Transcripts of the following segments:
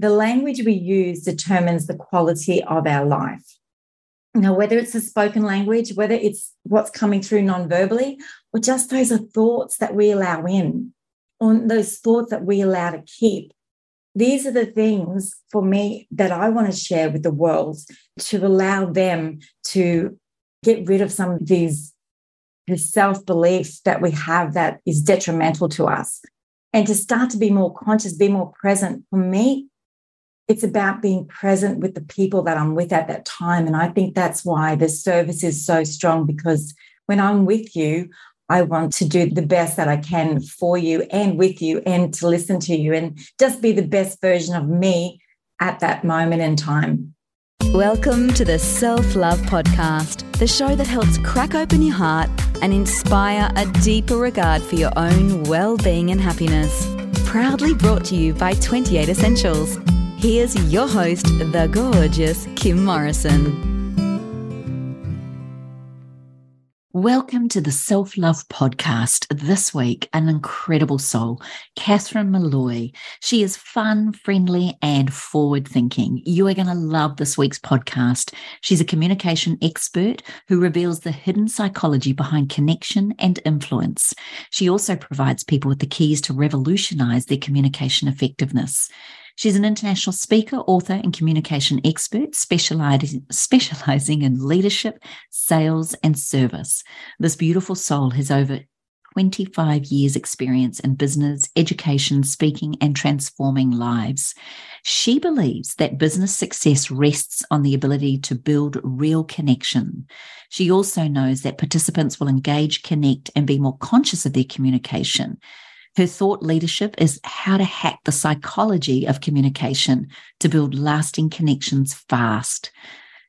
the language we use determines the quality of our life. Now, whether it's a spoken language, whether it's what's coming through non-verbally, or just those are thoughts that we allow in, or those thoughts that we allow to keep. These are the things for me that I want to share with the world to allow them to get rid of some of these the self-belief that we have that is detrimental to us and to start to be more conscious, be more present. For me, it's about being present with the people that I'm with at that time. And I think that's why the service is so strong because when I'm with you, I want to do the best that I can for you and with you and to listen to you and just be the best version of me at that moment in time. Welcome to the Self Love Podcast, the show that helps crack open your heart and inspire a deeper regard for your own well being and happiness. Proudly brought to you by 28 Essentials Here's your host, the gorgeous Kim Morrison. Welcome to the Self Love Podcast. This week, an incredible soul, Catherine Molloy. She is fun, friendly, and forward thinking. You are going to love this week's podcast. She's a communication expert who reveals the hidden psychology behind connection and influence. She also provides people with the keys to revolutionize their communication effectiveness. She's an international speaker, author, and communication expert specializing in leadership, sales, and service. This beautiful soul has over 25 years experience in business, education, speaking, and transforming lives. She believes that business success rests on the ability to build real connection. She also knows that participants will engage, connect, and be more conscious of their communication. Her thought leadership is how to hack the psychology of communication to build lasting connections fast.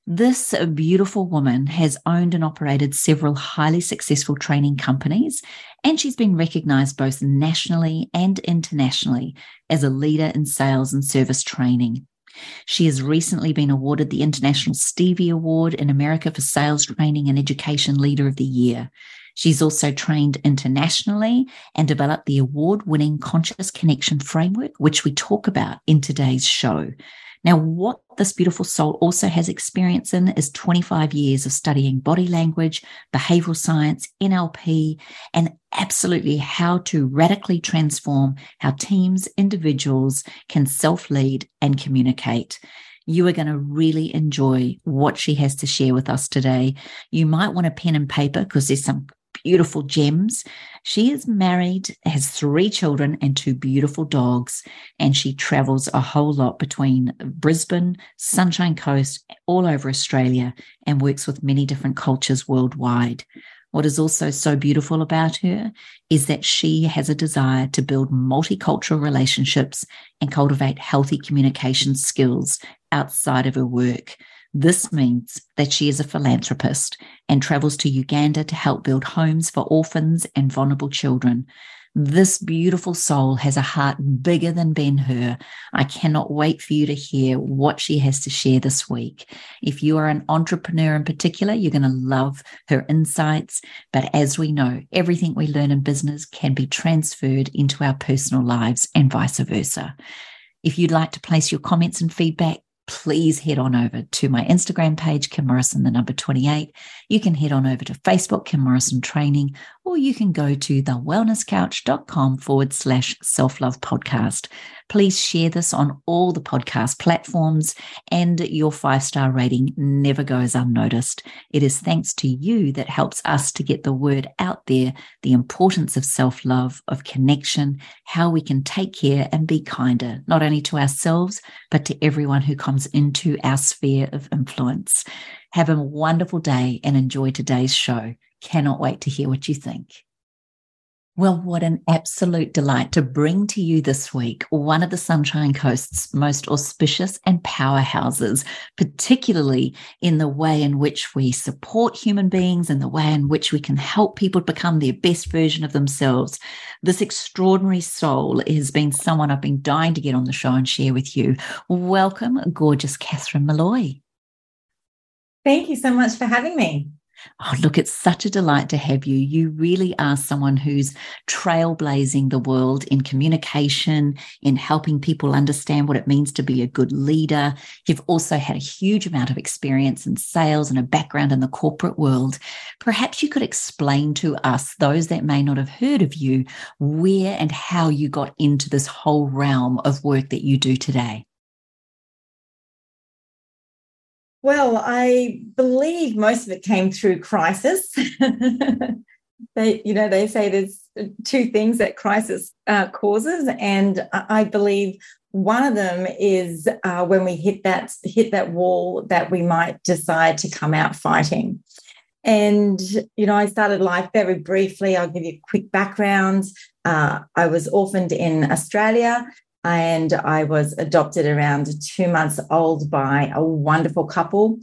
This beautiful woman has owned and operated several highly successful training companies, and she's been recognized both nationally and internationally as a leader in sales and service training. She has recently been awarded the International Stevie Award in America for Sales Training and Education Leader of the Year. She's also trained internationally and developed the award winning Conscious Connection Framework, which we talk about in today's show. Now, what this beautiful soul also has experience in is 25 years of studying body language, behavioral science, NLP, and absolutely how to radically transform how teams, individuals can self lead and communicate. You are going to really enjoy what she has to share with us today. You might want a pen and paper because there's some beautiful gems. She is married, has three children and two beautiful dogs, and she travels a whole lot between Brisbane, Sunshine Coast, all over Australia, and works with many different cultures worldwide. What is also so beautiful about her is that she has a desire to build multicultural relationships and cultivate healthy communication skills outside of her work. This means that she is a philanthropist and travels to Uganda to help build homes for orphans and vulnerable children. This beautiful soul has a heart bigger than Ben Hur. I cannot wait for you to hear what she has to share this week. If you are an entrepreneur in particular, you're going to love her insights. But as we know, everything we learn in business can be transferred into our personal lives and vice versa. If you'd like to place your comments and feedback, please head on over to my Instagram page, Kim Morrison, the number 28. You can head on over to Facebook, Kim Morrison Training, or you can go to thewellnesscouch.com forward slash self love podcast. Please share this on all the podcast platforms and your five star rating never goes unnoticed. It is thanks to you that helps us to get the word out there, the importance of self love, of connection, how we can take care and be kinder, not only to ourselves, but to everyone who comes into our sphere of influence. Have a wonderful day and enjoy today's show. Cannot wait to hear what you think. Well, what an absolute delight to bring to you this week one of the Sunshine Coast's most auspicious and powerhouses, particularly in the way in which we support human beings and the way in which we can help people become their best version of themselves. This extraordinary soul has been someone I've been dying to get on the show and share with you. Welcome, gorgeous Catherine Molloy. Thank you so much for having me. Oh, look, it's such a delight to have you. You really are someone who's trailblazing the world in communication, in helping people understand what it means to be a good leader. You've also had a huge amount of experience in sales and a background in the corporate world. Perhaps you could explain to us, those that may not have heard of you, where and how you got into this whole realm of work that you do today. Well, I believe most of it came through crisis. they, you know, they say there's two things that crisis uh, causes, and I believe one of them is uh, when we hit that hit that wall that we might decide to come out fighting. And you know, I started life very briefly. I'll give you a quick background. Uh, I was orphaned in Australia and I was adopted around two months old by a wonderful couple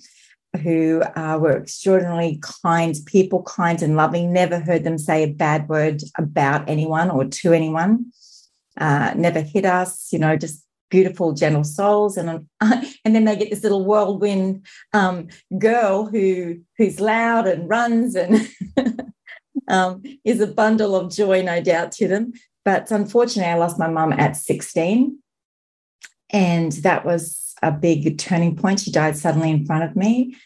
who uh, were extraordinarily kind people, kind and loving. Never heard them say a bad word about anyone or to anyone. Uh, never hit us, you know, just beautiful, gentle souls. And and then they get this little whirlwind um, girl who who's loud and runs and um, is a bundle of joy, no doubt, to them. But unfortunately, I lost my mum at 16. And that was a big turning point. She died suddenly in front of me.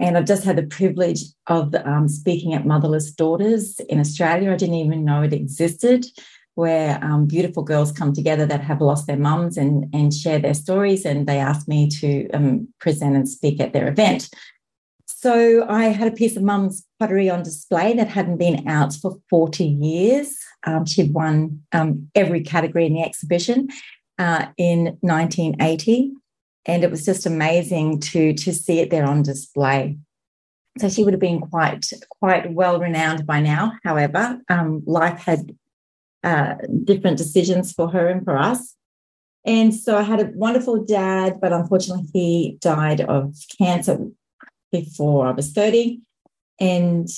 And I've just had the privilege of um, speaking at Motherless Daughters in Australia. I didn't even know it existed, where um, beautiful girls come together that have lost their mums and, and share their stories. And they asked me to um, present and speak at their event. So I had a piece of mum's pottery on display that hadn't been out for 40 years. Um, she'd won um, every category in the exhibition uh, in 1980, and it was just amazing to to see it there on display. So she would have been quite quite well renowned by now. However, um, life had uh, different decisions for her and for us. And so I had a wonderful dad, but unfortunately he died of cancer before I was 30. And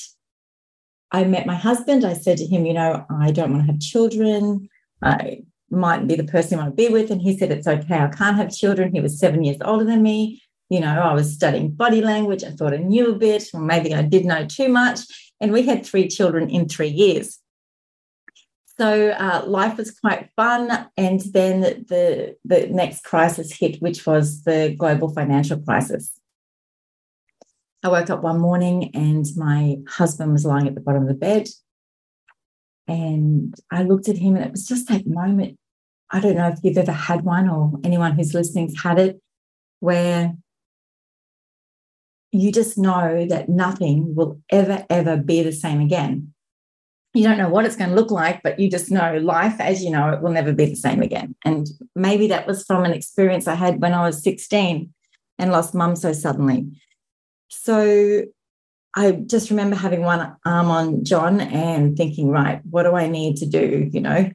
I met my husband. I said to him, you know, I don't want to have children. I mightn't be the person I want to be with. And he said, it's okay. I can't have children. He was seven years older than me. You know, I was studying body language. I thought I knew a bit, or maybe I did know too much. And we had three children in three years. So uh, life was quite fun. And then the, the next crisis hit, which was the global financial crisis. I woke up one morning and my husband was lying at the bottom of the bed. And I looked at him, and it was just that moment. I don't know if you've ever had one or anyone who's listening's had it, where you just know that nothing will ever, ever be the same again. You don't know what it's going to look like, but you just know life as you know it will never be the same again. And maybe that was from an experience I had when I was 16 and lost mum so suddenly. So I just remember having one arm on John and thinking, right, what do I need to do, you know,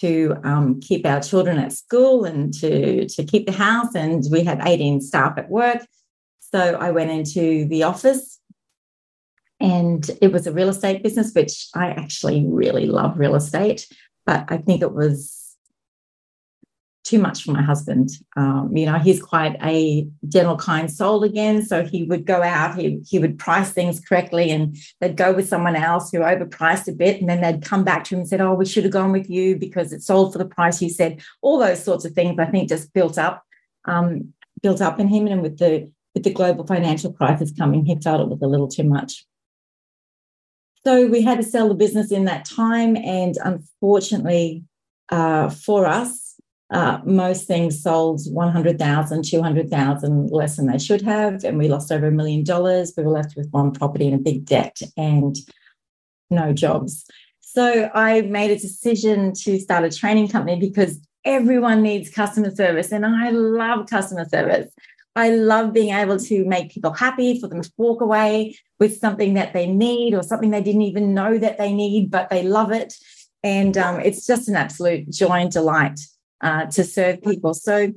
to um, keep our children at school and to, to keep the house. And we had 18 staff at work. So I went into the office and it was a real estate business, which I actually really love real estate. But I think it was too much for my husband. Um, you know, he's quite a gentle, kind soul again. So he would go out, he, he would price things correctly, and they'd go with someone else who overpriced a bit. And then they'd come back to him and said, Oh, we should have gone with you because it sold for the price you said. All those sorts of things, I think, just built up, um, built up in him. And with the with the global financial crisis coming, he felt it was a little too much. So we had to sell the business in that time. And unfortunately, uh, for us, uh, most things sold 100,000, 200,000 less than they should have. And we lost over a million dollars. We were left with one property and a big debt and no jobs. So I made a decision to start a training company because everyone needs customer service. And I love customer service. I love being able to make people happy, for them to walk away with something that they need or something they didn't even know that they need, but they love it. And um, it's just an absolute joy and delight uh, to serve people. So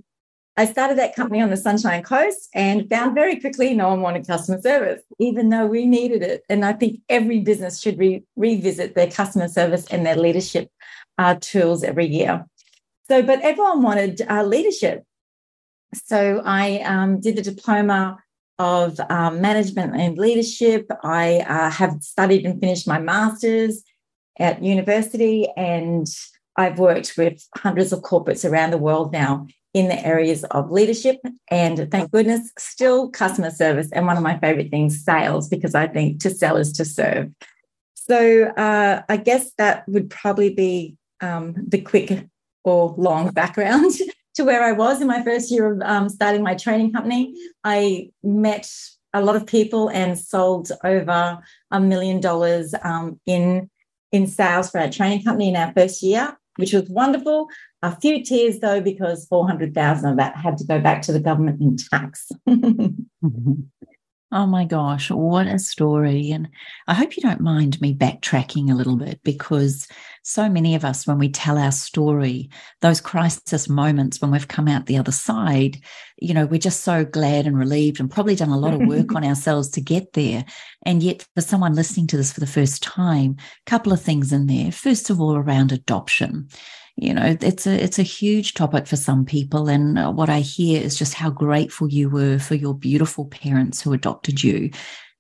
I started that company on the Sunshine Coast and found very quickly no one wanted customer service, even though we needed it. And I think every business should re- revisit their customer service and their leadership uh, tools every year. So, but everyone wanted uh, leadership. So I um, did the diploma of um, management and leadership. I uh, have studied and finished my master's at university, and I've worked with hundreds of corporates around the world now in the areas of leadership and thank goodness still customer service and one of my favorite things sales because i think to sell is to serve. So uh, i guess that would probably be um, the quick or long background to where i was in my first year of um, starting my training company. I met a lot of people and sold over a million dollars um, in in sales for our training company in our first year which was wonderful. A few tears though, because 400,000 of that had to go back to the government in tax. Oh my gosh, what a story. And I hope you don't mind me backtracking a little bit because so many of us, when we tell our story, those crisis moments when we've come out the other side, you know, we're just so glad and relieved and probably done a lot of work on ourselves to get there. And yet, for someone listening to this for the first time, a couple of things in there. First of all, around adoption you know it's a it's a huge topic for some people and uh, what i hear is just how grateful you were for your beautiful parents who adopted you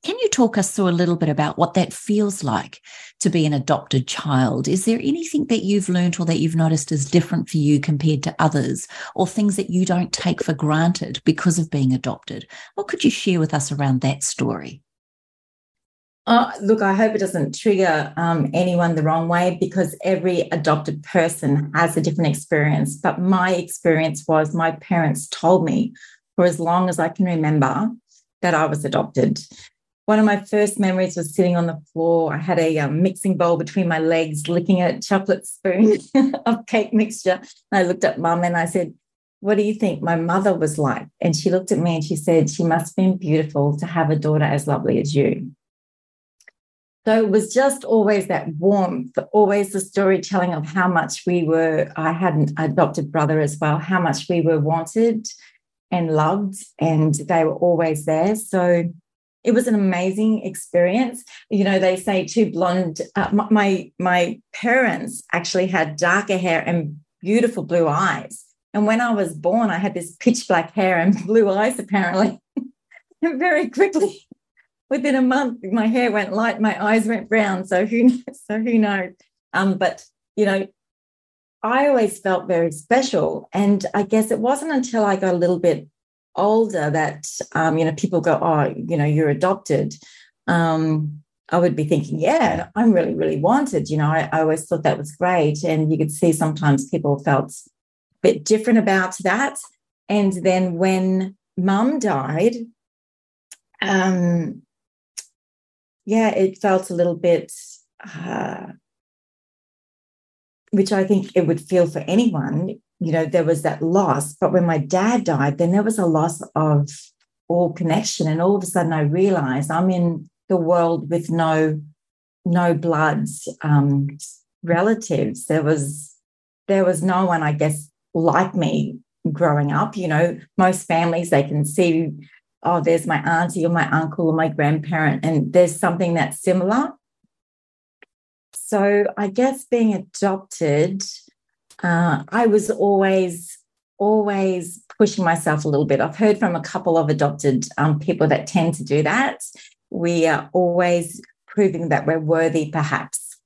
can you talk us through a little bit about what that feels like to be an adopted child is there anything that you've learned or that you've noticed is different for you compared to others or things that you don't take for granted because of being adopted what could you share with us around that story uh, look, I hope it doesn't trigger um, anyone the wrong way because every adopted person has a different experience. But my experience was my parents told me for as long as I can remember that I was adopted. One of my first memories was sitting on the floor. I had a um, mixing bowl between my legs, licking a chocolate spoon of cake mixture. And I looked at mum and I said, What do you think my mother was like? And she looked at me and she said, She must have been beautiful to have a daughter as lovely as you. So it was just always that warmth, always the storytelling of how much we were. I had an adopted brother as well, how much we were wanted and loved, and they were always there. So it was an amazing experience. You know, they say two blonde. Uh, my my parents actually had darker hair and beautiful blue eyes. And when I was born, I had this pitch black hair and blue eyes, apparently. and very quickly, within a month, my hair went light, my eyes went brown. So who so who knows? Um, but you know, I always felt very special, and I guess it wasn't until I got a little bit older that um, you know people go, oh, you know, you're adopted. Um, I would be thinking, yeah, I'm really, really wanted. You know, I, I always thought that was great, and you could see sometimes people felt a bit different about that. And then when mum died, um, yeah, it felt a little bit, uh, which I think it would feel for anyone. You know, there was that loss. But when my dad died, then there was a loss of all connection. And all of a sudden I realized I'm in the world with no no bloods um, relatives. There was there was no one, I guess, like me growing up. You know, most families they can see oh, there's my auntie or my uncle or my grandparent, and there's something that's similar. So I guess being adopted, uh, I was always, always pushing myself a little bit. I've heard from a couple of adopted um, people that tend to do that. We are always proving that we're worthy, perhaps.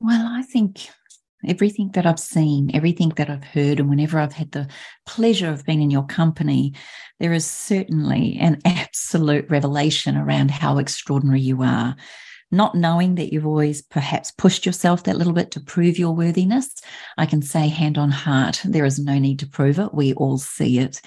Well, I think everything that I've seen, everything that I've heard, and whenever I've had the pleasure of being in your company, there is certainly an absolute revelation around how extraordinary you are. Not knowing that you've always perhaps pushed yourself that little bit to prove your worthiness, I can say, hand on heart, there is no need to prove it. We all see it.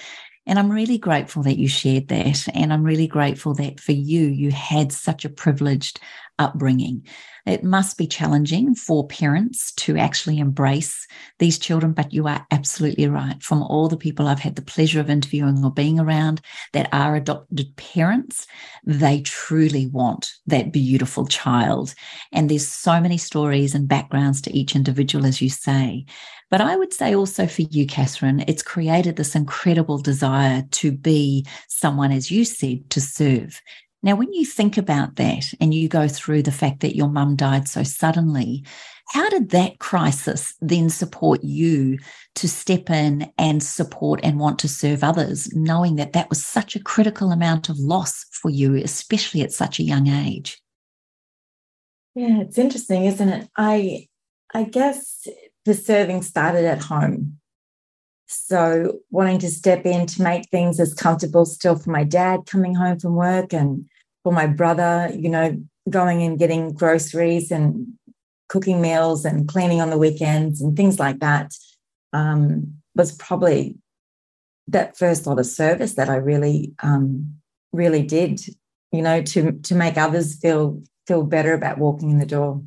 And I'm really grateful that you shared that. And I'm really grateful that for you, you had such a privileged upbringing. It must be challenging for parents to actually embrace these children, but you are absolutely right. From all the people I've had the pleasure of interviewing or being around that are adopted parents, they truly want that beautiful child. And there's so many stories and backgrounds to each individual, as you say. But I would say also for you, Catherine, it's created this incredible desire to be someone, as you said, to serve Now, when you think about that and you go through the fact that your mum died so suddenly, how did that crisis then support you to step in and support and want to serve others, knowing that that was such a critical amount of loss for you, especially at such a young age? Yeah, it's interesting, isn't it? I I guess the serving started at home. So wanting to step in to make things as comfortable still for my dad coming home from work and for my brother, you know, going and getting groceries and cooking meals and cleaning on the weekends and things like that um, was probably that first lot of service that I really, um, really did, you know, to to make others feel feel better about walking in the door.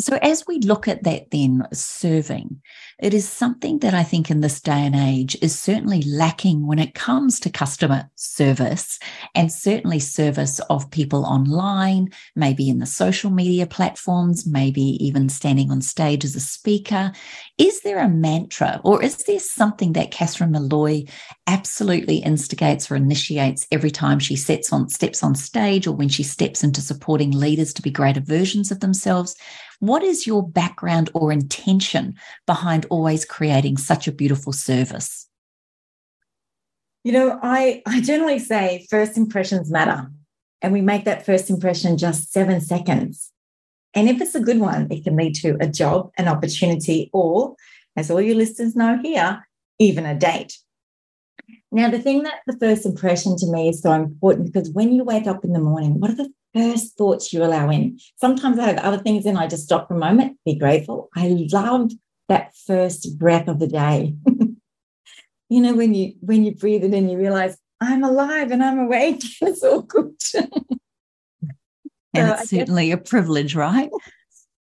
So, as we look at that, then serving, it is something that I think in this day and age is certainly lacking when it comes to customer service and certainly service of people online, maybe in the social media platforms, maybe even standing on stage as a speaker. Is there a mantra or is there something that Catherine Molloy absolutely instigates or initiates every time she sets on steps on stage or when she steps into supporting leaders to be greater versions of themselves? What is your background or intention behind always creating such a beautiful service? You know, I, I generally say first impressions matter. And we make that first impression just seven seconds. And if it's a good one, it can lead to a job, an opportunity, or, as all your listeners know here, even a date. Now, the thing that the first impression to me is so important because when you wake up in the morning, what are the first thoughts you allow in. Sometimes I have other things in, I just stop for a moment, be grateful. I love that first breath of the day. you know, when you when you breathe it in, you realize I'm alive and I'm awake. it's all good. and so it's certainly guess, a privilege, right?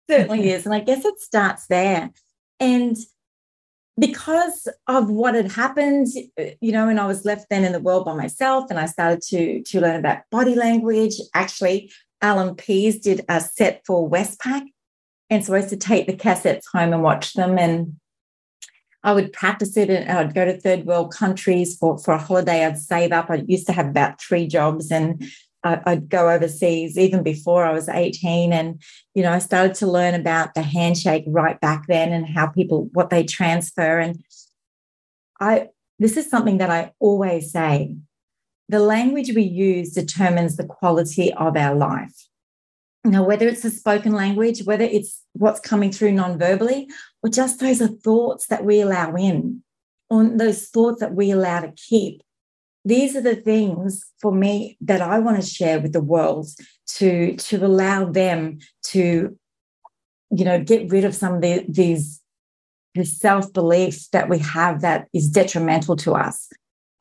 certainly is. And I guess it starts there. And because of what had happened, you know, and I was left then in the world by myself, and I started to to learn about body language. Actually, Allan Pease did a set for Westpac, and so I used to take the cassettes home and watch them, and I would practice it, and I'd go to third world countries for for a holiday. I'd save up. I used to have about three jobs, and I'd go overseas even before I was 18. And, you know, I started to learn about the handshake right back then and how people, what they transfer. And I, this is something that I always say the language we use determines the quality of our life. Now, whether it's a spoken language, whether it's what's coming through non-verbally, or just those are thoughts that we allow in, or those thoughts that we allow to keep these are the things for me that I want to share with the world to to allow them to you know get rid of some of the, these the self belief that we have that is detrimental to us.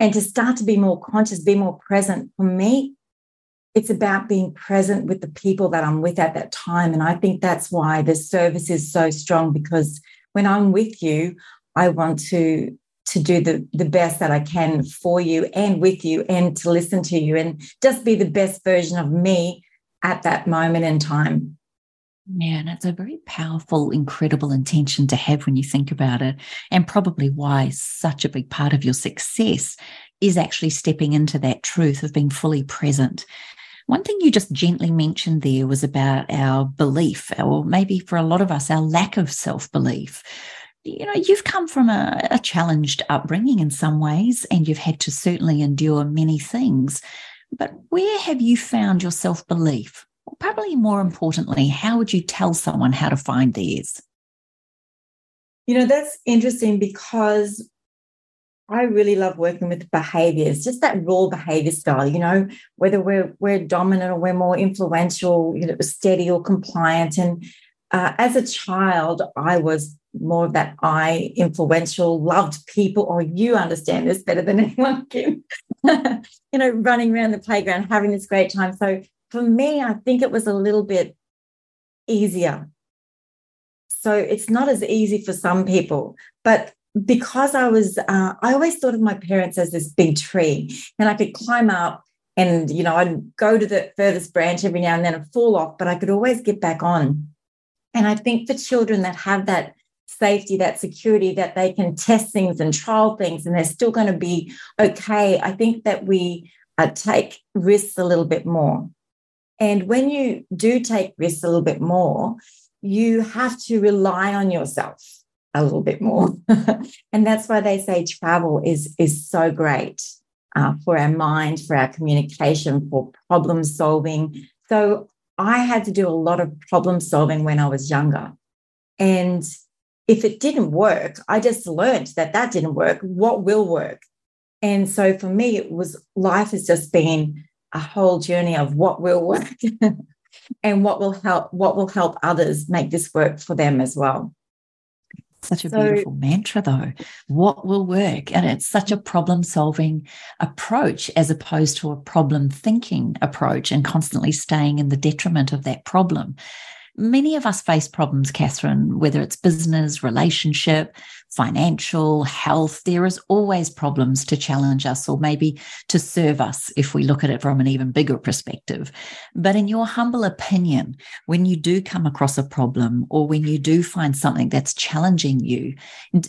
And to start to be more conscious be more present. For me it's about being present with the people that I'm with at that time. And I think that's why the service is so strong because when I'm with you I want to to do the, the best that I can for you and with you and to listen to you and just be the best version of me at that moment in time. Yeah, and it's a very powerful, incredible intention to have when you think about it, and probably why such a big part of your success is actually stepping into that truth of being fully present. One thing you just gently mentioned there was about our belief, or maybe for a lot of us, our lack of self belief you know, you've come from a, a, challenged upbringing in some ways, and you've had to certainly endure many things. But where have you found your self belief? Or probably more importantly, how would you tell someone how to find theirs? You know, that's interesting because I really love working with behaviors, just that raw behavior style, you know, whether we're we're dominant or we're more influential, you know, steady or compliant. And uh, as a child, I was more of that I influential, loved people. Or oh, you understand this better than anyone can. you know, running around the playground, having this great time. So for me, I think it was a little bit easier. So it's not as easy for some people, but because I was, uh, I always thought of my parents as this big tree, and I could climb up, and you know, I'd go to the furthest branch every now and then and fall off, but I could always get back on. And I think for children that have that safety, that security, that they can test things and trial things and they're still going to be okay. I think that we uh, take risks a little bit more. And when you do take risks a little bit more, you have to rely on yourself a little bit more. and that's why they say travel is, is so great uh, for our mind, for our communication, for problem solving. So I had to do a lot of problem solving when I was younger. And if it didn't work, I just learned that that didn't work. What will work? And so for me, it was life has just been a whole journey of what will work and what will help what will help others make this work for them as well. Such a so, beautiful mantra, though. What will work? And it's such a problem solving approach as opposed to a problem thinking approach and constantly staying in the detriment of that problem. Many of us face problems, Catherine, whether it's business, relationship, financial, health. There is always problems to challenge us or maybe to serve us if we look at it from an even bigger perspective. But in your humble opinion, when you do come across a problem or when you do find something that's challenging you,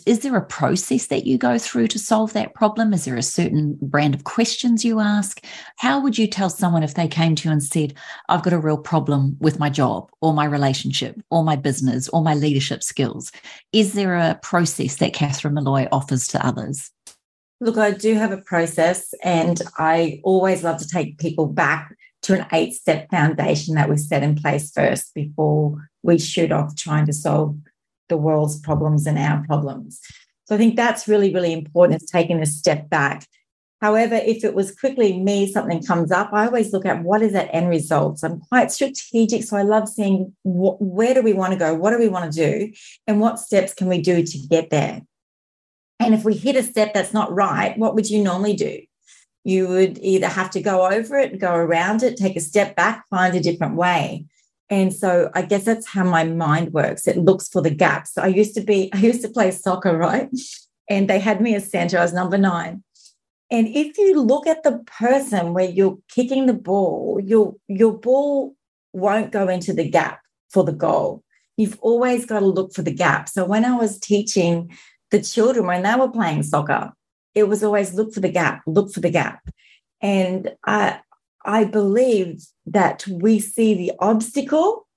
is there a process that you go through to solve that problem? Is there a certain brand of questions you ask? How would you tell someone if they came to you and said, I've got a real problem with my job or my relationship or my business or my leadership skills? Is there a process that Catherine Molloy offers to others? Look, I do have a process, and I always love to take people back to an eight step foundation that was set in place first before we shoot off trying to solve the world's problems and our problems. So I think that's really, really important is taking a step back However, if it was quickly me, something comes up, I always look at what is that end result. So I'm quite strategic. So I love seeing what, where do we want to go? What do we want to do? And what steps can we do to get there? And if we hit a step that's not right, what would you normally do? You would either have to go over it, go around it, take a step back, find a different way. And so I guess that's how my mind works. It looks for the gaps. I used to be, I used to play soccer, right? And they had me as center. I was number nine. And if you look at the person where you're kicking the ball, your your ball won't go into the gap for the goal. You've always got to look for the gap. So when I was teaching the children when they were playing soccer, it was always look for the gap, look for the gap. And I I believe that we see the obstacle,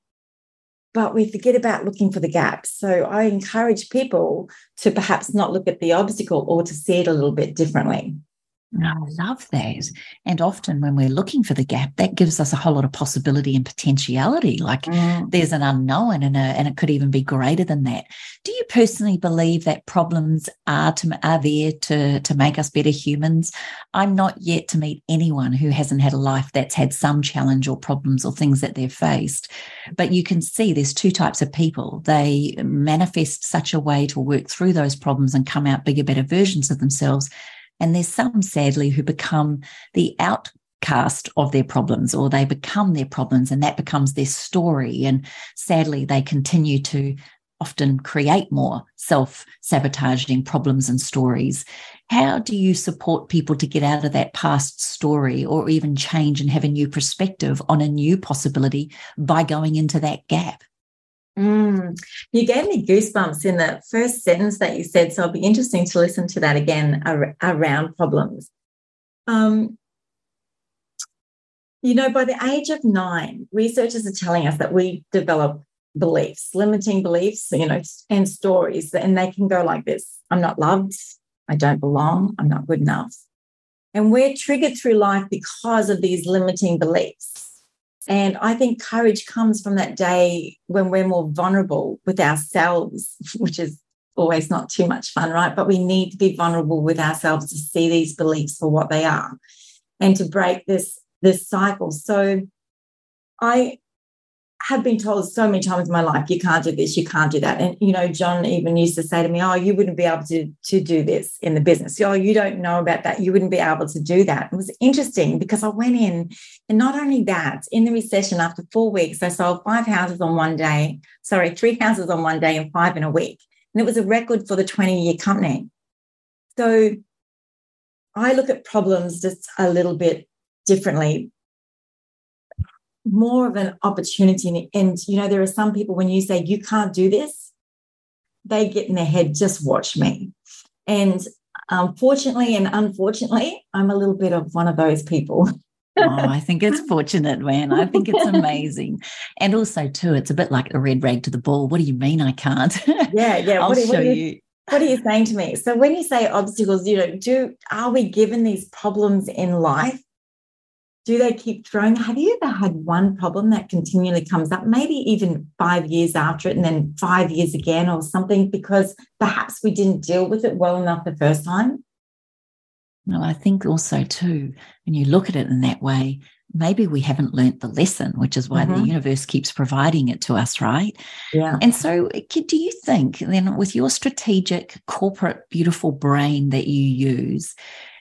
but we forget about looking for the gap. So I encourage people to perhaps not look at the obstacle or to see it a little bit differently. I love that. And often when we're looking for the gap, that gives us a whole lot of possibility and potentiality. Like mm. there's an unknown and, a, and it could even be greater than that. Do you personally believe that problems are to, are there to, to make us better humans? I'm not yet to meet anyone who hasn't had a life that's had some challenge or problems or things that they've faced. But you can see there's two types of people. They manifest such a way to work through those problems and come out bigger, better versions of themselves and there's some, sadly, who become the outcast of their problems or they become their problems and that becomes their story. And sadly, they continue to often create more self sabotaging problems and stories. How do you support people to get out of that past story or even change and have a new perspective on a new possibility by going into that gap? Mm. You gave me goosebumps in the first sentence that you said, so it'll be interesting to listen to that again ar- around problems. Um, you know, by the age of nine, researchers are telling us that we develop beliefs, limiting beliefs, you know, and stories, and they can go like this I'm not loved, I don't belong, I'm not good enough. And we're triggered through life because of these limiting beliefs. And I think courage comes from that day when we're more vulnerable with ourselves, which is always not too much fun, right? But we need to be vulnerable with ourselves to see these beliefs for what they are and to break this this cycle. So I have been told so many times in my life, you can't do this, you can't do that. And, you know, John even used to say to me, oh, you wouldn't be able to, to do this in the business. Oh, you don't know about that. You wouldn't be able to do that. It was interesting because I went in and not only that, in the recession after four weeks, I sold five houses on one day, sorry, three houses on one day and five in a week. And it was a record for the 20 year company. So I look at problems just a little bit differently more of an opportunity. And, you know, there are some people when you say, you can't do this, they get in their head, just watch me. And Um, fortunately and unfortunately, I'm a little bit of one of those people. oh, I think it's fortunate, man. I think it's amazing. And also, too, it's a bit like a red rag to the bull. What do you mean I can't? Yeah, yeah. I'll what, show what you, you. What are you saying to me? So when you say obstacles, you know, do are we given these problems in life? Do they keep throwing? Have you ever had one problem that continually comes up, maybe even five years after it, and then five years again, or something, because perhaps we didn't deal with it well enough the first time? Well, I think also too, when you look at it in that way, maybe we haven't learnt the lesson, which is why Mhm. the universe keeps providing it to us, right? Yeah. And so, Kid, do you think then, with your strategic, corporate, beautiful brain that you use,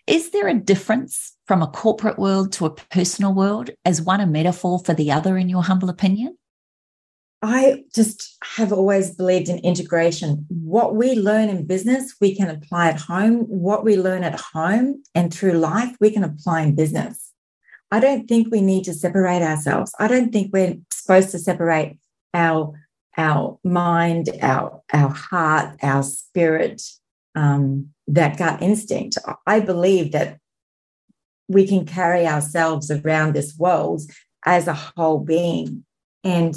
is there a difference from a corporate world to a personal world? Is one a metaphor for the other, in your humble opinion? I just have always believed in integration. What we learn in business, we can apply at home. What we learn at home and through life, we can apply in business. I don't think we need to separate ourselves. I don't think we're supposed to separate our our mind, our our heart, our spirit, um, that gut instinct. I believe that we can carry ourselves around this world as a whole being. And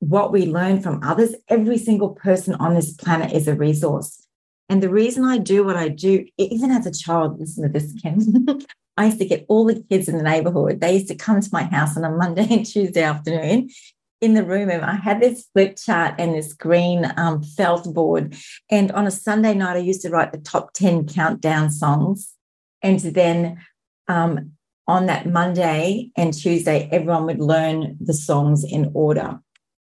what we learn from others, every single person on this planet is a resource. And the reason I do what I do, even as a child, listen to this, Ken. I used to get all the kids in the neighborhood. They used to come to my house on a Monday and Tuesday afternoon in the room. And I had this flip chart and this green um, felt board. And on a Sunday night, I used to write the top 10 countdown songs. And then um, on that Monday and Tuesday, everyone would learn the songs in order.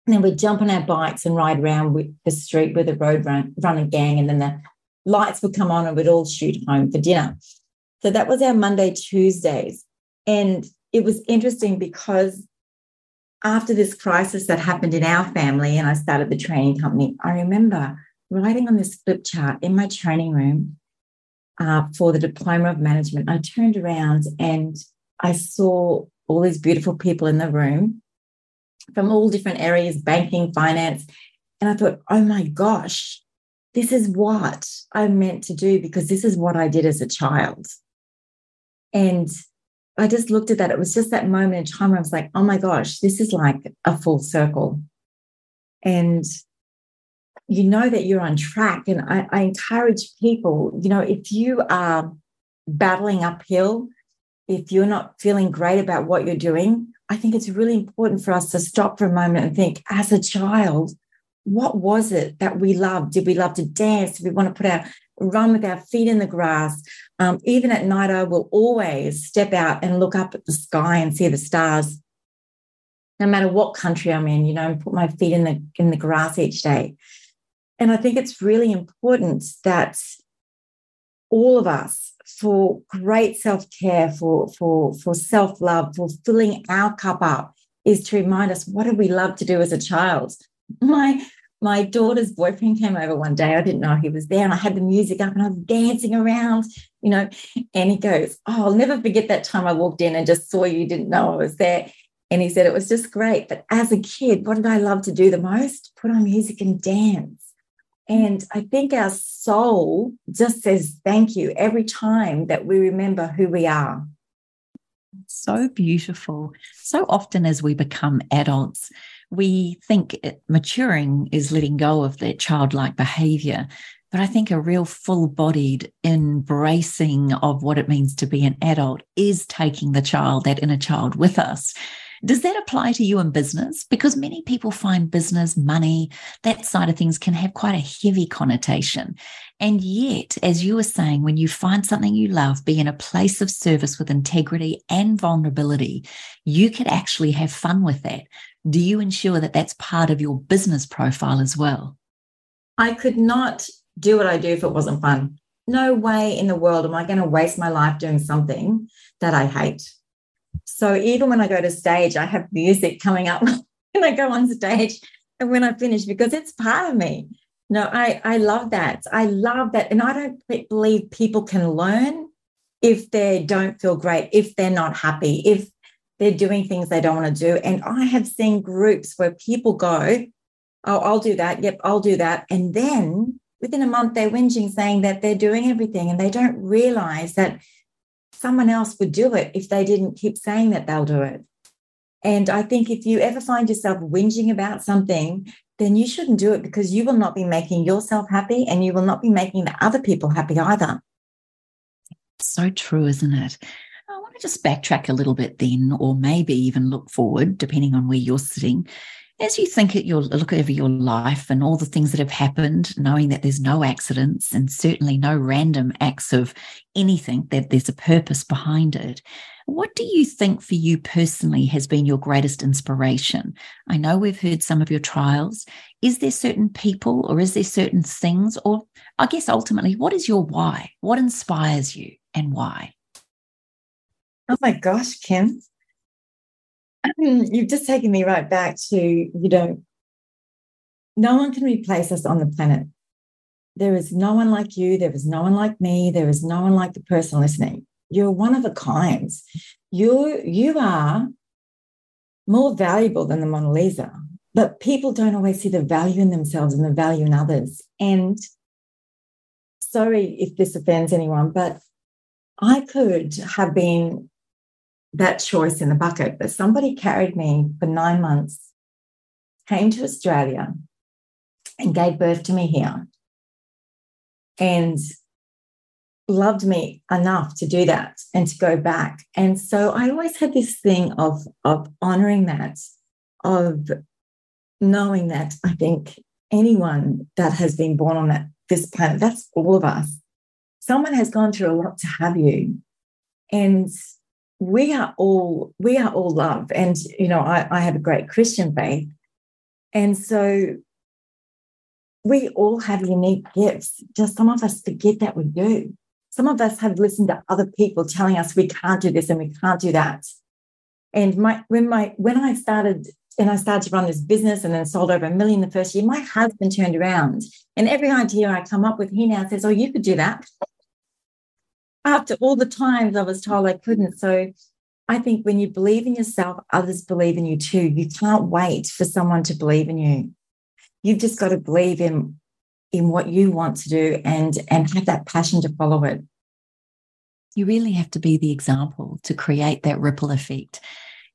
And then we'd jump on our bikes and ride around with the street with a road run, runner gang. And then the lights would come on and we'd all shoot home for dinner. So that was our Monday, Tuesdays. And it was interesting because after this crisis that happened in our family and I started the training company, I remember writing on this flip chart in my training room uh, for the diploma of management. I turned around and I saw all these beautiful people in the room from all different areas banking, finance. And I thought, oh my gosh, this is what I'm meant to do because this is what I did as a child. And I just looked at that. It was just that moment in time where I was like, oh my gosh, this is like a full circle. And you know that you're on track. And I, I encourage people, you know, if you are battling uphill, if you're not feeling great about what you're doing, I think it's really important for us to stop for a moment and think, as a child, what was it that we loved? Did we love to dance? Did we want to put our run with our feet in the grass? Um, even at night, I will always step out and look up at the sky and see the stars, no matter what country I'm in. You know, and put my feet in the in the grass each day. And I think it's really important that all of us, for great self care, for for for self love, for filling our cup up, is to remind us what did we love to do as a child. My my daughter's boyfriend came over one day. I didn't know he was there, and I had the music up and I was dancing around, you know. And he goes, "Oh, I'll never forget that time I walked in and just saw you. Didn't know I was there." And he said it was just great. But as a kid, what did I love to do the most? Put on music and dance. And I think our soul just says thank you every time that we remember who we are. So beautiful. So often, as we become adults, we think it, maturing is letting go of that childlike behavior. But I think a real full bodied embracing of what it means to be an adult is taking the child, that inner child, with us. Does that apply to you in business? Because many people find business, money, that side of things can have quite a heavy connotation. And yet, as you were saying, when you find something you love, be in a place of service with integrity and vulnerability, you could actually have fun with that. Do you ensure that that's part of your business profile as well? I could not do what I do if it wasn't fun. No way in the world am I going to waste my life doing something that I hate. So even when I go to stage, I have music coming up when I go on stage and when I finish because it's part of me. No, I, I love that. I love that. And I don't believe people can learn if they don't feel great, if they're not happy, if they're doing things they don't want to do. And I have seen groups where people go, Oh, I'll do that. Yep, I'll do that. And then within a month they're whinging saying that they're doing everything and they don't realize that someone else would do it if they didn't keep saying that they'll do it. And I think if you ever find yourself whinging about something, then you shouldn't do it because you will not be making yourself happy and you will not be making the other people happy either. So true, isn't it? Just backtrack a little bit then, or maybe even look forward, depending on where you're sitting as you think at your look over your life and all the things that have happened, knowing that there's no accidents and certainly no random acts of anything, that there's a purpose behind it. What do you think for you personally has been your greatest inspiration? I know we've heard some of your trials. Is there certain people or is there certain things? Or I guess ultimately, what is your why? What inspires you and why? Oh my gosh, Kim. Um, you've just taken me right back to, you know, no one can replace us on the planet. There is no one like you. There is no one like me. There is no one like the person listening. You're one of a kind. You, you are more valuable than the Mona Lisa, but people don't always see the value in themselves and the value in others. And sorry if this offends anyone, but I could have been that choice in the bucket. But somebody carried me for nine months, came to Australia, and gave birth to me here, and loved me enough to do that and to go back. And so I always had this thing of of honoring that, of knowing that I think anyone that has been born on that this planet, that's all of us. Someone has gone through a lot to have you. And we are all we are all love. And you know I, I have a great christian faith. And so we all have unique gifts. Just some of us forget that we do. Some of us have listened to other people telling us we can't do this and we can't do that. And my when my when i started and i started to run this business and then sold over a million the first year my husband turned around and every idea i come up with he now says oh you could do that after all the times I was told I couldn't. So I think when you believe in yourself, others believe in you too. You can't wait for someone to believe in you. You've just got to believe in in what you want to do and and have that passion to follow it. You really have to be the example to create that ripple effect.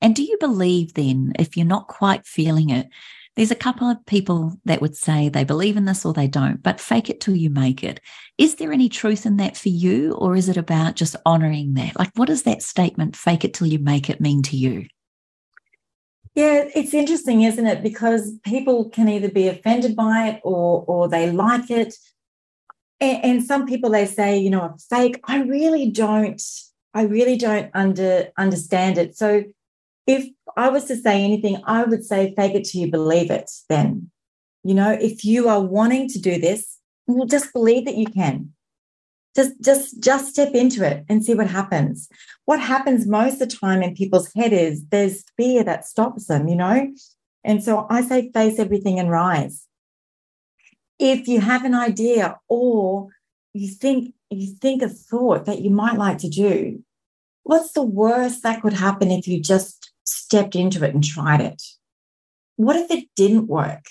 And do you believe then, if you're not quite feeling it, there's a couple of people that would say they believe in this or they don't, but fake it till you make it. Is there any truth in that for you, or is it about just honoring that? Like, what does that statement, fake it till you make it, mean to you? Yeah, it's interesting, isn't it? Because people can either be offended by it or or they like it. And, and some people they say, you know, fake. I really don't. I really don't under understand it. So if I was to say anything, I would say fake it till you believe it then. You know, if you are wanting to do this, well, just believe that you can. Just, just, just step into it and see what happens. What happens most of the time in people's head is there's fear that stops them, you know? And so I say face everything and rise. If you have an idea or you think you think a thought that you might like to do, what's the worst that could happen if you just stepped into it and tried it. What if it didn't work?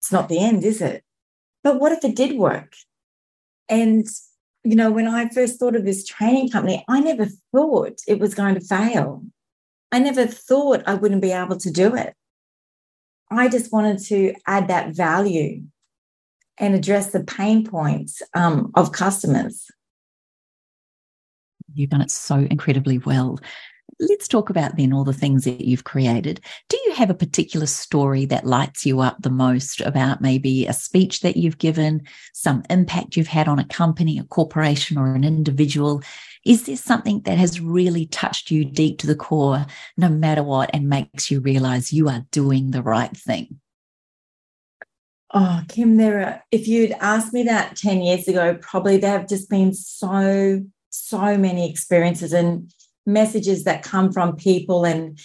It's not the end, is it? But what if it did work? And, you know, when I first thought of this training company, I never thought it was going to fail. I never thought I wouldn't be able to do it. I just wanted to add that value and address the pain points um, of customers. You've done it so incredibly well. Let's talk about then all the things that you've created. Do you have a particular story that lights you up the most about maybe a speech that you've given, some impact you've had on a company, a corporation, or an individual? Is there something that has really touched you deep to the core, no matter what, and makes you realize you are doing the right thing? Oh, Kim, there are, if you'd asked me that 10 years ago, probably there have just been so, so many experiences. And messages that come from people. And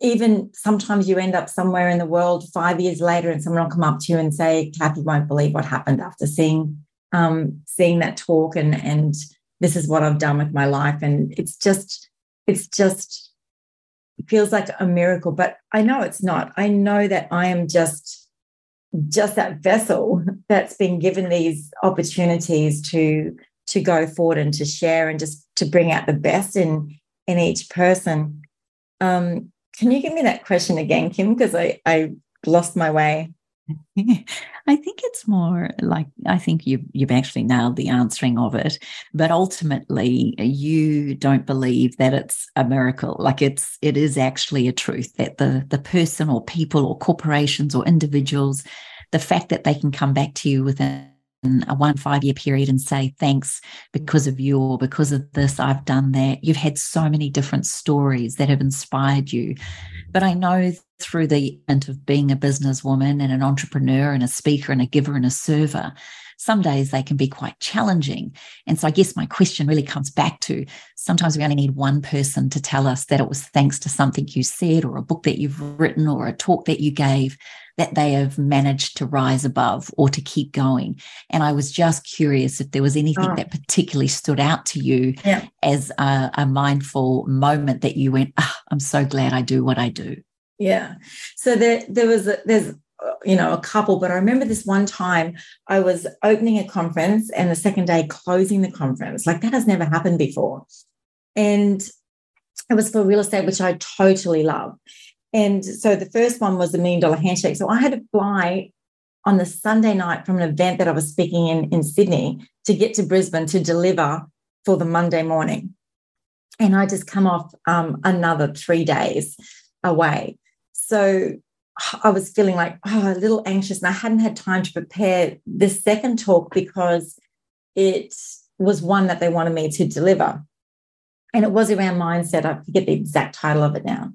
even sometimes you end up somewhere in the world five years later and someone will come up to you and say kathy won't believe what happened after seeing um, seeing that talk and and this is what i've done with my life. And it's just it's just it feels like a miracle. But i know it's not. I know that i am just just that vessel that's been given these opportunities to to go forward and to share and just to bring out the best in in each person. Um, can you give me that question again, Kim? Because I, I lost my way. I think it's more like I think you you've actually nailed the answering of it, but ultimately you don't believe that it's a miracle. Like it's it is actually a truth that the the person or people or corporations or individuals, the fact that they can come back to you within a one five year period and say thanks because of you or because of this i've done that. You've had so many different stories that have inspired you. But i know through the end of being a businesswoman and an entrepreneur and a speaker and a giver and a server some days they can be quite challenging. And so I guess my question really comes back to sometimes we only need one person to tell us that it was thanks to something you said or a book that you've written or a talk that you gave that they have managed to rise above or to keep going. And I was just curious if there was anything oh. that particularly stood out to you yeah. as a, a, mindful moment that you went, oh, I'm so glad I do what I do. Yeah. So there, there was, a, there's uh, you know, a couple, but I remember this one time I was opening a conference and the second day closing the conference. Like that has never happened before. And it was for real estate, which I totally love. And so the first one was the million dollar handshake. So I had to fly on the Sunday night from an event that I was speaking in in Sydney to get to Brisbane to deliver for the Monday morning. And I just come off um, another three days away. So I was feeling like oh, a little anxious, and I hadn't had time to prepare the second talk because it was one that they wanted me to deliver. And it was around mindset. I forget the exact title of it now.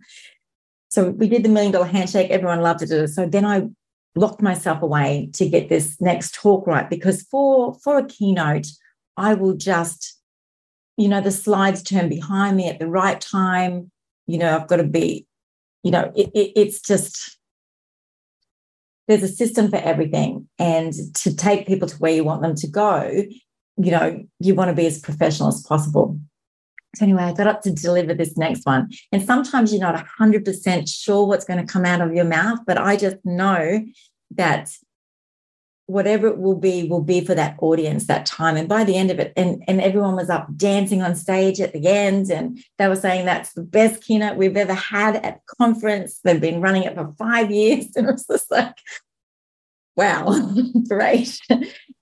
So we did the million dollar handshake. Everyone loved it. So then I locked myself away to get this next talk right because for for a keynote, I will just, you know, the slides turn behind me at the right time. You know, I've got to be, you know, it, it, it's just there's a system for everything. And to take people to where you want them to go, you know, you want to be as professional as possible. So anyway, I got up to deliver this next one. And sometimes you're not 100% sure what's going to come out of your mouth, but I just know that whatever it will be will be for that audience that time. And by the end of it and, and everyone was up dancing on stage at the end and they were saying that's the best keynote we've ever had at conference. They've been running it for five years and it was just like wow great.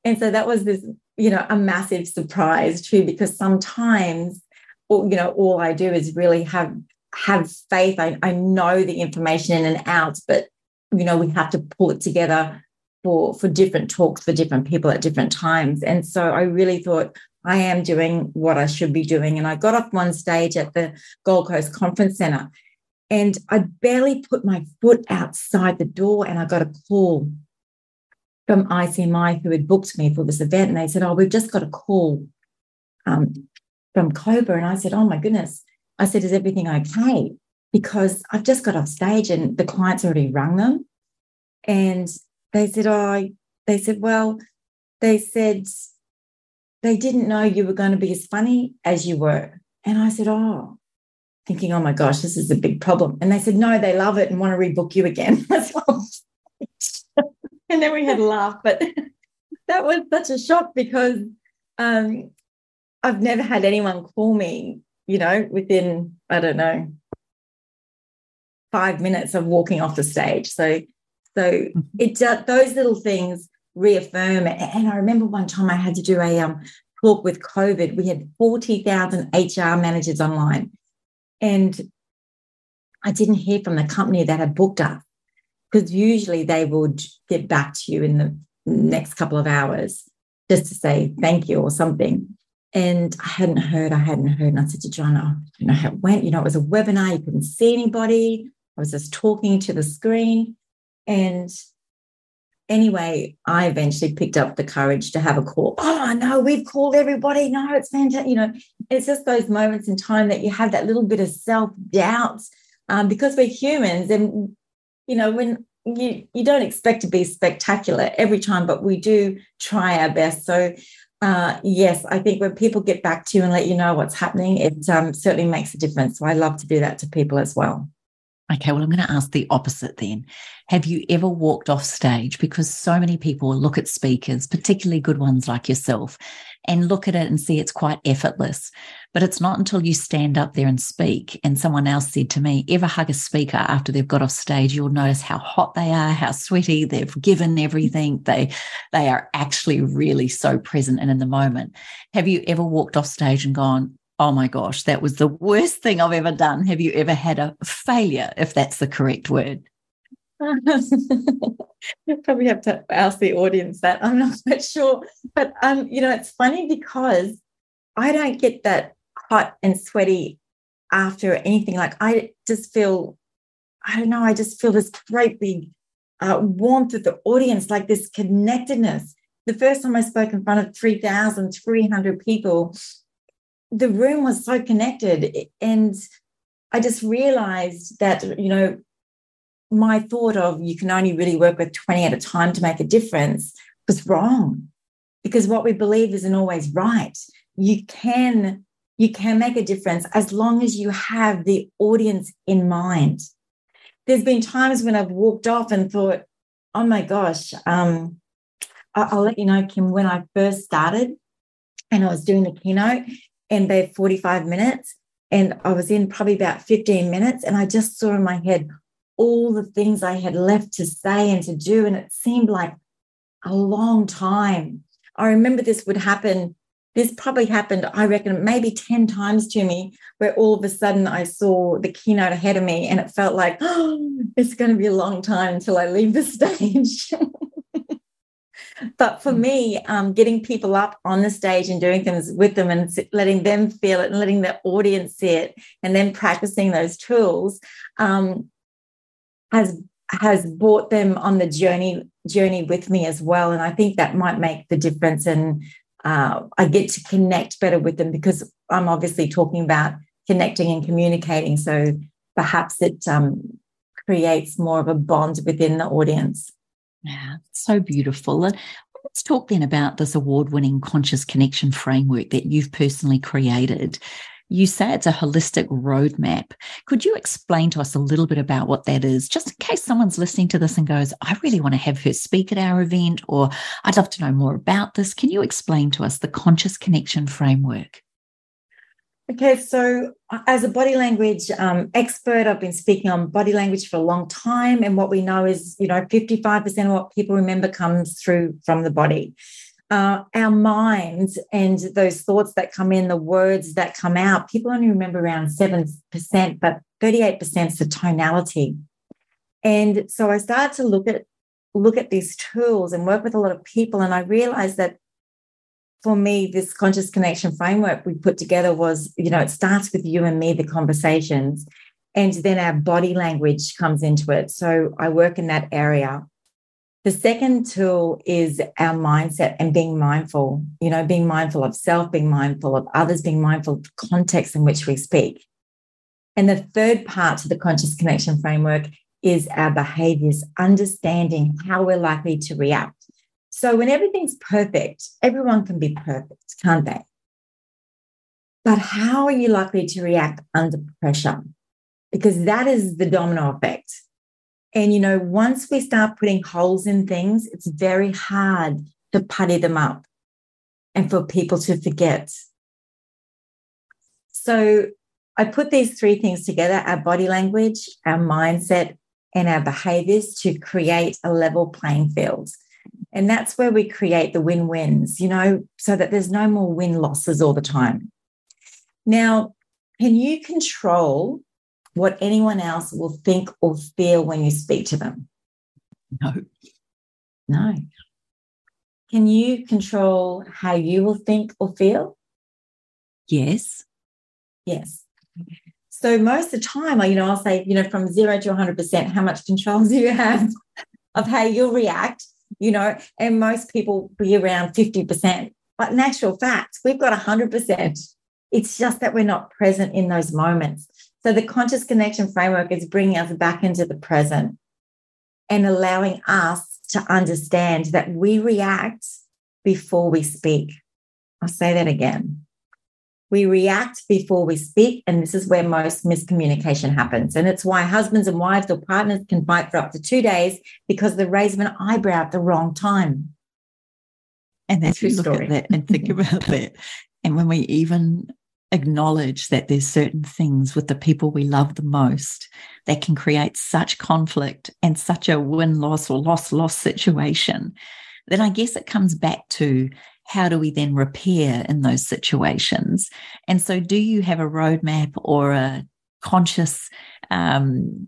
And so that was this you know a massive surprise too because sometimes you know all i do is really have have faith. I, I know the information in and out but you know we have to pull it together for for different talks for different people at different times. And so i really thought i am doing what i should be doing. And i got off one stage at the gold coast conference center and i barely put my foot outside the door and i got a call from icmi who had booked me for this event. And they said oh we've just got a call um, from cobra and i said oh my goodness i said is everything okay because i've just got off stage and the client's already rung them and they said, Oh, they said, Well, they said they didn't know you were going to be as funny as you were. And I said, Oh, thinking, Oh my gosh, this is a big problem. And they said, No, they love it and want to rebook you again. and then we had a laugh, but that was such a shock because um, I've never had anyone call me, you know, within, I don't know, five minutes of walking off the stage. So so mm-hmm. it uh, those little things reaffirm. And I remember one time I had to do a um, talk with COVID. We had 40,000 HR managers online. And I didn't hear from the company that had booked us because usually they would get back to you in the next couple of hours just to say thank you or something. And I hadn't heard, I hadn't heard. And I said to John, oh, you know how it went. You know, it was a webinar, you couldn't see anybody. I was just talking to the screen. And anyway, I eventually picked up the courage to have a call. Oh no, we've called everybody. No, it's fantastic. You know, it's just those moments in time that you have that little bit of self doubt um, because we're humans, and you know when you you don't expect to be spectacular every time, but we do try our best. So. Uh, yes, I think when people get back to you and let you know what's happening, it um, certainly makes a difference. So I love to do that to people as well. Okay, well, I'm going to ask the opposite then. Have you ever walked off stage? Because so many people look at speakers, particularly good ones like yourself, and look at it and see it's quite effortless. But it's not until you stand up there and speak. And someone else said to me, ever hug a speaker after they've got off stage, you'll notice how hot they are, how sweaty, they've given everything. They they are actually really so present and in the moment. Have you ever walked off stage and gone, oh my gosh, that was the worst thing I've ever done. Have you ever had a failure, if that's the correct word? Probably have to ask the audience that. I'm not quite sure. But um, you know, it's funny because I don't get that hot and sweaty after anything. Like I just feel, I don't know, I just feel this great big uh, warmth of the audience, like this connectedness. The first time I spoke in front of 3,300 people, the room was so connected and i just realized that you know my thought of you can only really work with 20 at a time to make a difference was wrong because what we believe isn't always right. You can you can make a difference as long as you have the audience in mind. There's been times when i've walked off and thought oh my gosh um, i'll let you know kim when i first started and i was doing the keynote and they're 45 minutes. And I was in probably about 15 minutes, and I just saw in my head all the things I had left to say and to do. And it seemed like a long time. I remember this would happen. This probably happened, I reckon, maybe 10 times to me, where all of a sudden I saw the keynote ahead of me and it felt like, oh, it's going to be a long time until I leave the stage. But for mm. me, um, getting people up on the stage and doing things with them and letting them feel it and letting the audience see it and then practicing those tools um, has has brought them on the journey journey with me as well. And I think that might make the difference. And uh, I get to connect better with them because I'm obviously talking about connecting and communicating. So perhaps it um, creates more of a bond within the audience. Yeah, so beautiful. And let's talk then about this award winning conscious connection framework that you've personally created. You say it's a holistic roadmap. Could you explain to us a little bit about what that is, just in case someone's listening to this and goes, I really want to have her speak at our event, or I'd love to know more about this? Can you explain to us the conscious connection framework? Okay, so uh, as a body language um, expert, I've been speaking on body language for a long time. And what we know is, you know, 55% of what people remember comes through from the body. Uh, our minds and those thoughts that come in, the words that come out, people only remember around 7%, but 38% is the tonality. And so I started to look at look at these tools and work with a lot of people. And I realized that for me, this conscious connection framework we put together was, you know, it starts with you and me, the conversations, and then our body language comes into it. So I work in that area. The second tool is our mindset and being mindful, you know, being mindful of self, being mindful of others, being mindful of the context in which we speak. And the third part to the conscious connection framework is our behaviors, understanding how we're likely to react. So when everything's perfect, everyone can be perfect, can't they? But how are you likely to react under pressure? Because that is the domino effect. And, you know, once we start putting holes in things, it's very hard to putty them up and for people to forget. So I put these three things together our body language, our mindset, and our behaviors to create a level playing field. And that's where we create the win wins, you know, so that there's no more win losses all the time. Now, can you control what anyone else will think or feel when you speak to them? No. No. Can you control how you will think or feel? Yes. Yes. So most of the time, you know, I'll say, you know, from zero to 100%, how much control do you have of how you'll react you know, and most people be around 50%. But in actual fact, we've got 100%. It's just that we're not present in those moments. So the conscious connection framework is bringing us back into the present and allowing us to understand that we react before we speak. I'll say that again. We react before we speak, and this is where most miscommunication happens. And it's why husbands and wives or partners can fight for up to two days because they raise an eyebrow at the wrong time. And that's you look story. at that and think about that. And when we even acknowledge that there's certain things with the people we love the most that can create such conflict and such a win loss or loss loss situation, then I guess it comes back to how do we then repair in those situations? And so, do you have a roadmap or a conscious um,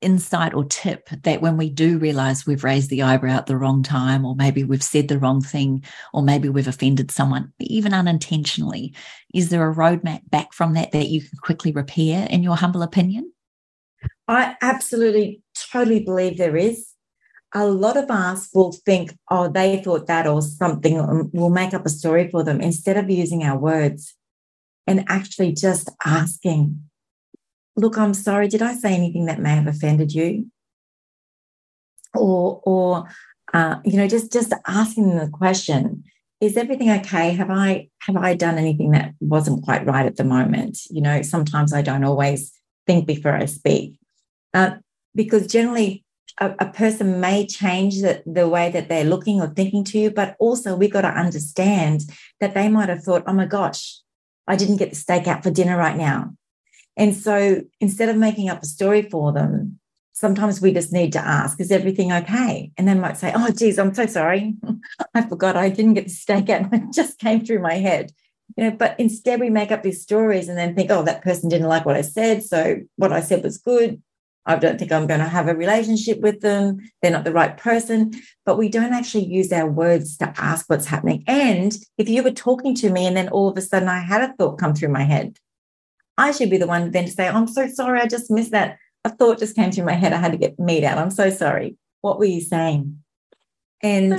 insight or tip that when we do realize we've raised the eyebrow at the wrong time, or maybe we've said the wrong thing, or maybe we've offended someone, even unintentionally, is there a roadmap back from that that you can quickly repair, in your humble opinion? I absolutely, totally believe there is. A lot of us will think, oh, they thought that or something, we'll make up a story for them instead of using our words and actually just asking, look, I'm sorry, did I say anything that may have offended you? Or, or, uh, you know, just just asking the question, is everything okay? Have I have I done anything that wasn't quite right at the moment? You know, sometimes I don't always think before I speak, uh, because generally a, a, person may change the, the way that they're looking or thinking to you, but also we've got to understand that they might have thought, oh my gosh, I didn't get the steak out for dinner right now. And so instead of making up a story for them, sometimes we just need to ask, is everything okay? And they might say, oh, geez, I'm so sorry. I forgot I didn't get the steak out. It just came through my head. You know, but instead we make up these stories and then think, oh, that person didn't like what I said. So what I said was good. I don't think I'm going to have a relationship with them. They're not the right person. But we don't actually use our words to ask what's happening. And if you were talking to me and then all of a sudden I had a thought come through my head, I should be the one then to say, I'm so sorry, I just missed that. A thought just came through my head. I had to get meat out. I'm so sorry. What were you saying? And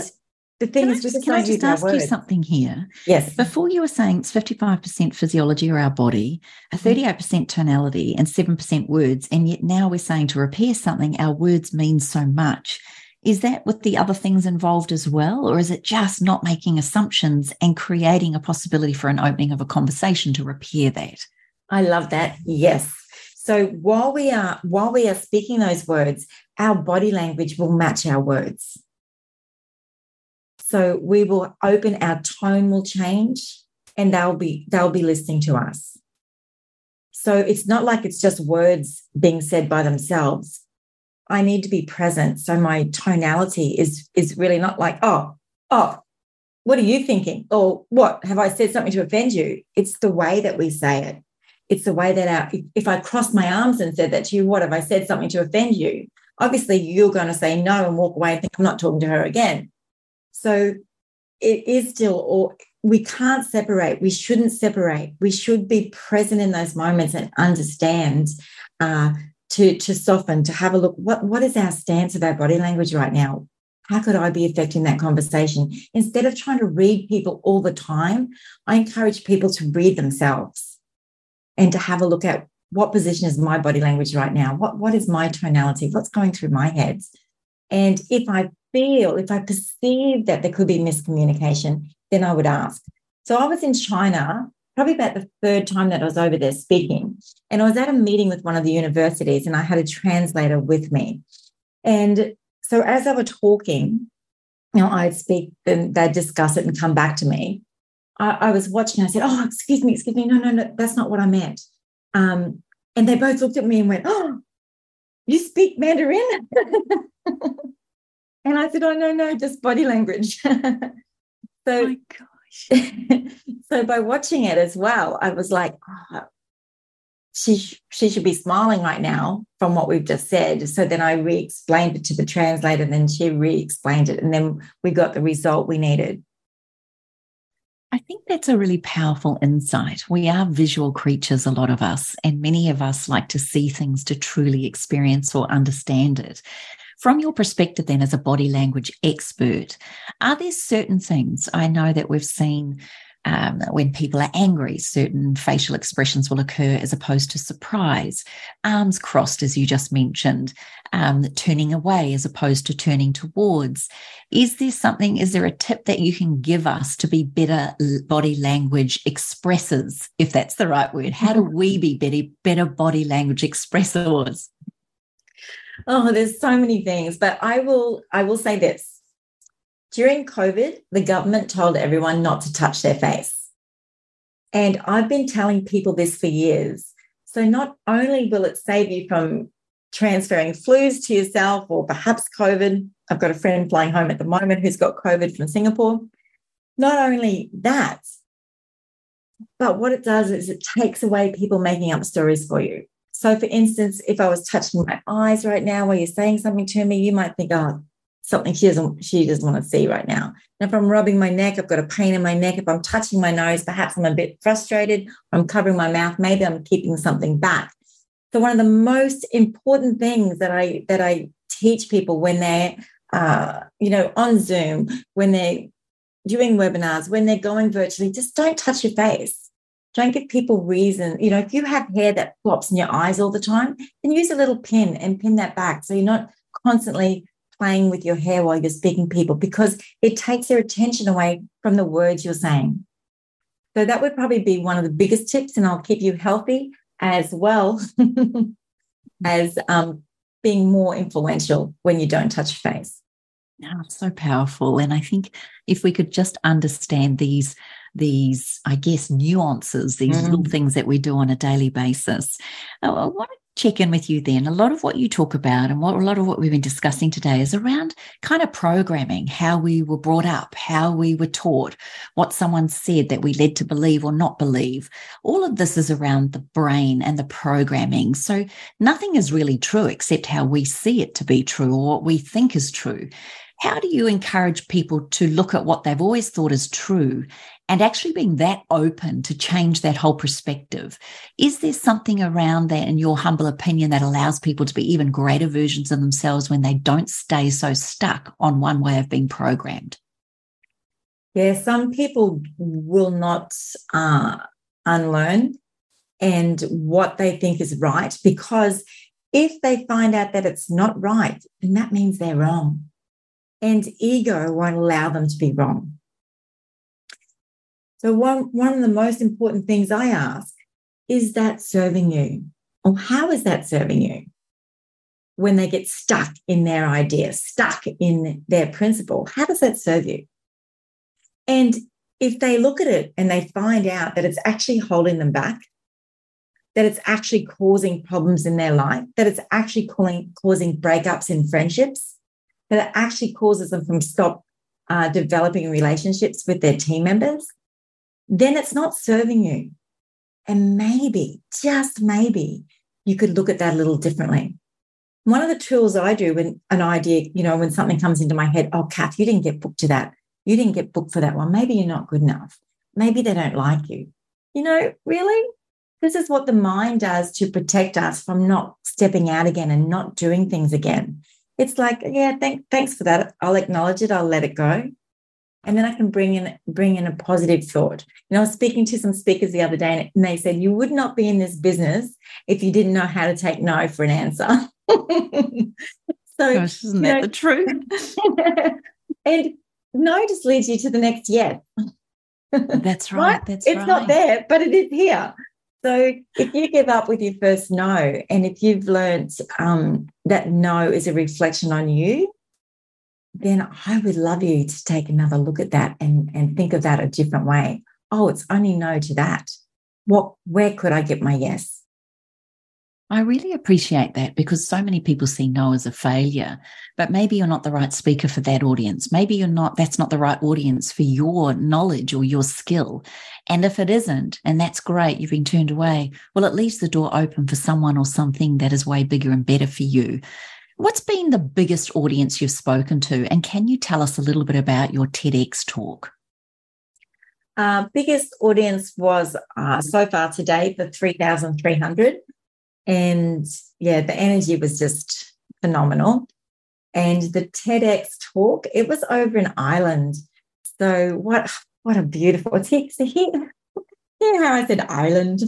the thing is, just can I just ask you something here? Yes. Before you were saying it's 55% physiology or our body, a 38% mm-hmm. tonality, and 7% words. And yet now we're saying to repair something, our words mean so much. Is that with the other things involved as well? Or is it just not making assumptions and creating a possibility for an opening of a conversation to repair that? I love that. Yes. So while we are while we are speaking those words, our body language will match our words. So we will open, our tone will change, and they'll be they'll be listening to us. So it's not like it's just words being said by themselves. I need to be present. So my tonality is is really not like, oh, oh, what are you thinking? Or what? Have I said something to offend you? It's the way that we say it it's the way that our, if I crossed my arms and said that to you, what have I said something to offend you? Obviously, you're going to say no and walk away and think I'm not talking to her again. So it is still, or we can't separate. We shouldn't separate. We should be present in those moments and understand uh, to to soften, to have a look. What what is our stance of our body language right now? How could I be affecting that conversation? Instead of trying to read people all the time, I encourage people to read themselves and to have a look at what position is my body language right now? What, what is my tonality? What's going through my head? And if I feel, if I perceive that there could be miscommunication, then I would ask. So I was in China probably about the third time that I was over there speaking. And I was at a meeting with one of the universities and I had a translator with me. And so as I were talking, you know, I'd speak and they'd discuss it and come back to me. I, I, was watching. I said, "Oh, excuse me, excuse me. No, no, no, that's not what I meant." Um, and they both looked at me and went, "Oh, you speak Mandarin?" and I said, "Oh, no, no, just body language." so, oh my gosh. so by watching it as well, I was like, oh, she she should be smiling right now from what we've just said. So then I re-explained it to the translator, and then she re-explained it, and then we got the result we needed. I think that's a really powerful insight. We are visual creatures, a lot of us, and many of us like to see things to truly experience or understand it. From your perspective, then, as a body language expert, are there certain things I know that we've seen Um, when people are angry, certain facial expressions will occur as opposed to surprise. Arms crossed, as you just mentioned, um, turning away as opposed to turning towards. Is there something, is there a tip that you can give us to be better body language expressors, if that's the right word? How do we be better, better body language expressors? Oh, there's so many things, but I will I will say this. During COVID, the government told everyone not to touch their face. And I've been telling people this for years. So not only will it save you from transferring flus to yourself or perhaps COVID, I've got a friend flying home at the moment who's got COVID from Singapore. Not only that, but what it does is it takes away people making up stories for you. So, for instance, if I was touching my eyes right now while you're saying something to me, you might think, oh, something she doesn't she doesn't want to see right now. And if I'm rubbing my neck, I've got a pain in my neck. If I'm touching my nose, perhaps I'm a bit frustrated. I'm covering my mouth. Maybe I'm keeping something back. So one of the most important things that I that I teach people when they're uh, you know on Zoom, when they're doing webinars, when they're going virtually, just don't touch your face don't give people reason. You know, if you have hair that flops in your eyes all the time, then use a little pin and pin that back. So you're not constantly playing with your hair while you're speaking people because it takes their attention away from the words you're saying. So that would probably be one of the biggest tips, and I'll keep you healthy as well as um, being more influential when you don't touch face. Oh, so powerful. And I think if we could just understand these these, I guess, nuances, these mm. little things that we do on a daily basis. I want to check in with you then. A lot of what you talk about and what a lot of what we've been discussing today is around kind of programming, how we were brought up, how we were taught, what someone said that we led to believe or not believe. All of this is around the brain and the programming. So nothing is really true except how we see it to be true or what we think is true. How do you encourage people to look at what they've always thought is true and actually being that open to change that whole perspective? Is there something around that, in your humble opinion, that allows people to be even greater versions of themselves when they don't stay so stuck on one way of being programmed? Yeah, some people will not uh, unlearn and what they think is right because if they find out that it's not right, then that means they're wrong and ego won't allow them to be wrong. So, one, one of the most important things I ask is that serving you? Or how is that serving you? When they get stuck in their idea, stuck in their principle, how does that serve you? And if they look at it and they find out that it's actually holding them back, that it's actually causing problems in their life, that it's actually causing, causing breakups in friendships, that it actually causes them from stop uh, developing relationships with their team members, then it's not serving you. And maybe, just maybe, you could look at that a little differently. One of the tools I do when an idea, you know, when something comes into my head, oh, Kath, you didn't get booked to that. You didn't get booked for that one. Maybe you're not good enough. Maybe they don't like you. You know, really? This is what the mind does to protect us from not stepping out again and not doing things again it's like, yeah, thank, thanks for that. I'll acknowledge it. I'll let it go. And then I can bring in bring in a positive thought. You know, I was speaking to some speakers the other day and they said, you would not be in this business if you didn't know how to take no for an answer. so Gosh, isn't that know, the truth? and no just leads you to the next yes. That's right. That's right? That's it's right. not there, but it is here. So if you give up with your first no, and if you've learned um, that no is a reflection on you, then I would love you to take another look at that and, and think of that a different way. Oh, it's only no to that. What where could I get my yes? I really appreciate that because so many people see no as a failure, but maybe you're not the right speaker for that audience. Maybe you're not, that's not the right audience for your knowledge or your skill. And if it isn't, and that's great, you've been turned away, well, it leaves the door open for someone or something that is way bigger and better for you. What's been the biggest audience you've spoken to? And can you tell us a little bit about your TEDx talk? Uh, biggest audience was uh, so far today the 3,300. And yeah, the energy was just phenomenal. And the TEDx talk, it was over in Ireland. So what what a beautiful, here, so here, here how I said Ireland.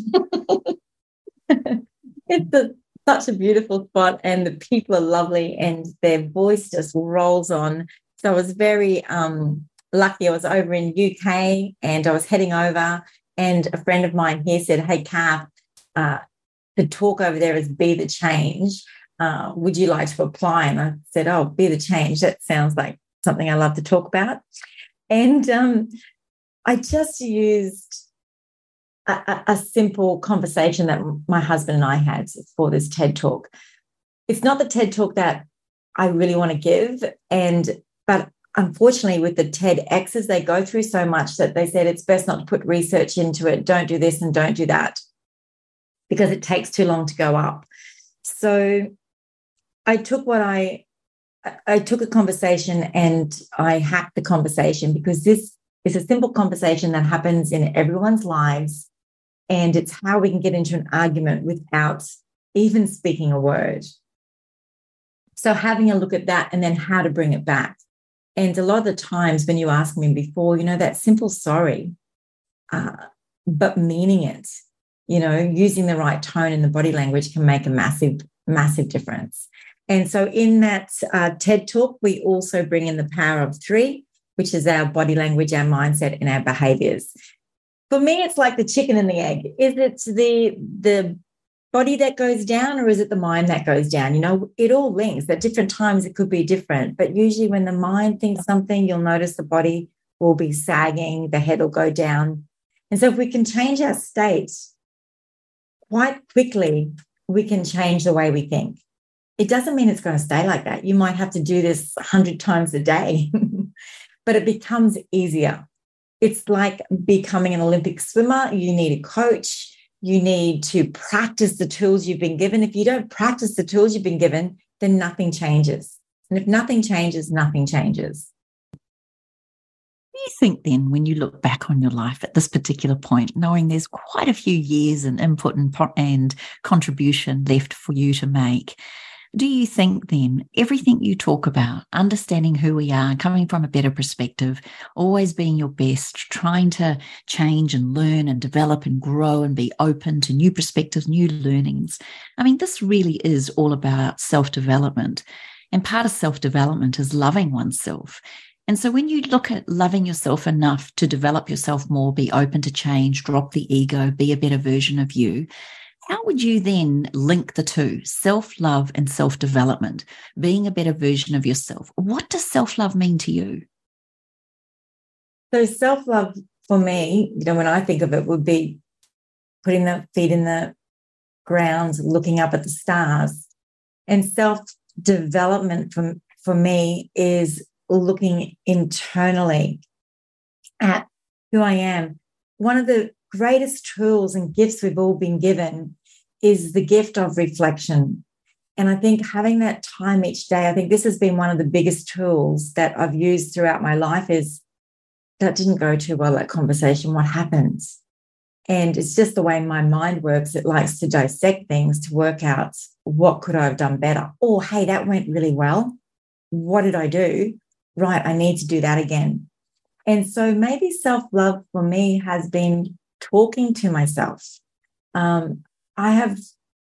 it's a, such a beautiful spot and the people are lovely and their voice just rolls on. So I was very um, lucky. I was over in UK and I was heading over and a friend of mine here said, hey, Kath, uh, the talk over there is Be the Change. Uh, would you like to apply? And I said, oh, Be the Change. That sounds like something I love to talk about. And um, I just used a, a, simple conversation that my husband and I had for this TED talk. It's not the TED talk that I really want to give, and but unfortunately, with the TEDx's, they go through so much that they said it's best not to put research into it. Don't do this and don't do that because it takes too long to go up. So I took what I I took a conversation and I hacked the conversation because this is a simple conversation that happens in everyone's lives. And it's how we can get into an argument without even speaking a word. So having a look at that and then how to bring it back. And a lot of the times when you ask me before, you know, that simple sorry, uh, but meaning it, you know, using the right tone and the body language can make a massive, massive difference. And so in that uh, TED talk, we also bring in the power of three, which is our body language, our mindset, and our behaviors. For me, it's like the chicken and the egg. Is it the the body that goes down or is it the mind that goes down? You know, it all links. At different times, it could be different. But usually, when the mind thinks something, you'll notice the body will be sagging, the head will go down. And so, if we can change our state quite quickly, we can change the way we think. It doesn't mean it's going to stay like that. You might have to do this 100 times a day, but it becomes easier. It's like becoming an Olympic swimmer. You need a coach you need to practice the tools you've been given. If you don't practice the tools you've been given, then nothing changes. And if nothing changes, nothing changes. Do you think then, when you look back on your life at this particular point, knowing there's quite a few years and input and, and contribution left for you to make, do you think then everything you talk about, understanding who we are, coming from a better perspective, always being your best, trying to change and learn and develop and grow and be open to new perspectives, new learnings? I mean, this really is all about self development. And part of self development is loving oneself. And so when you look at loving yourself enough to develop yourself more, be open to change, drop the ego, be a better version of you, how would you then link the two, self love and self development, being a better version of yourself? What does self love mean to you? So, self love for me, you know, when I think of it, would be putting the feet in the ground, looking up at the stars. And self development for, for me is looking internally at who I am. One of the greatest tools and gifts we've all been given is the gift of reflection. And I think having that time each day, I think this has been one of the biggest tools that I've used throughout my life is that didn't go too well, that conversation. What happens? And it's just the way my mind works. It likes to dissect things to work out what could I have done better? Or, hey, that went really well. What did I do? Right, I need to do that again. And so maybe self love for me has been talking to myself. Um, I have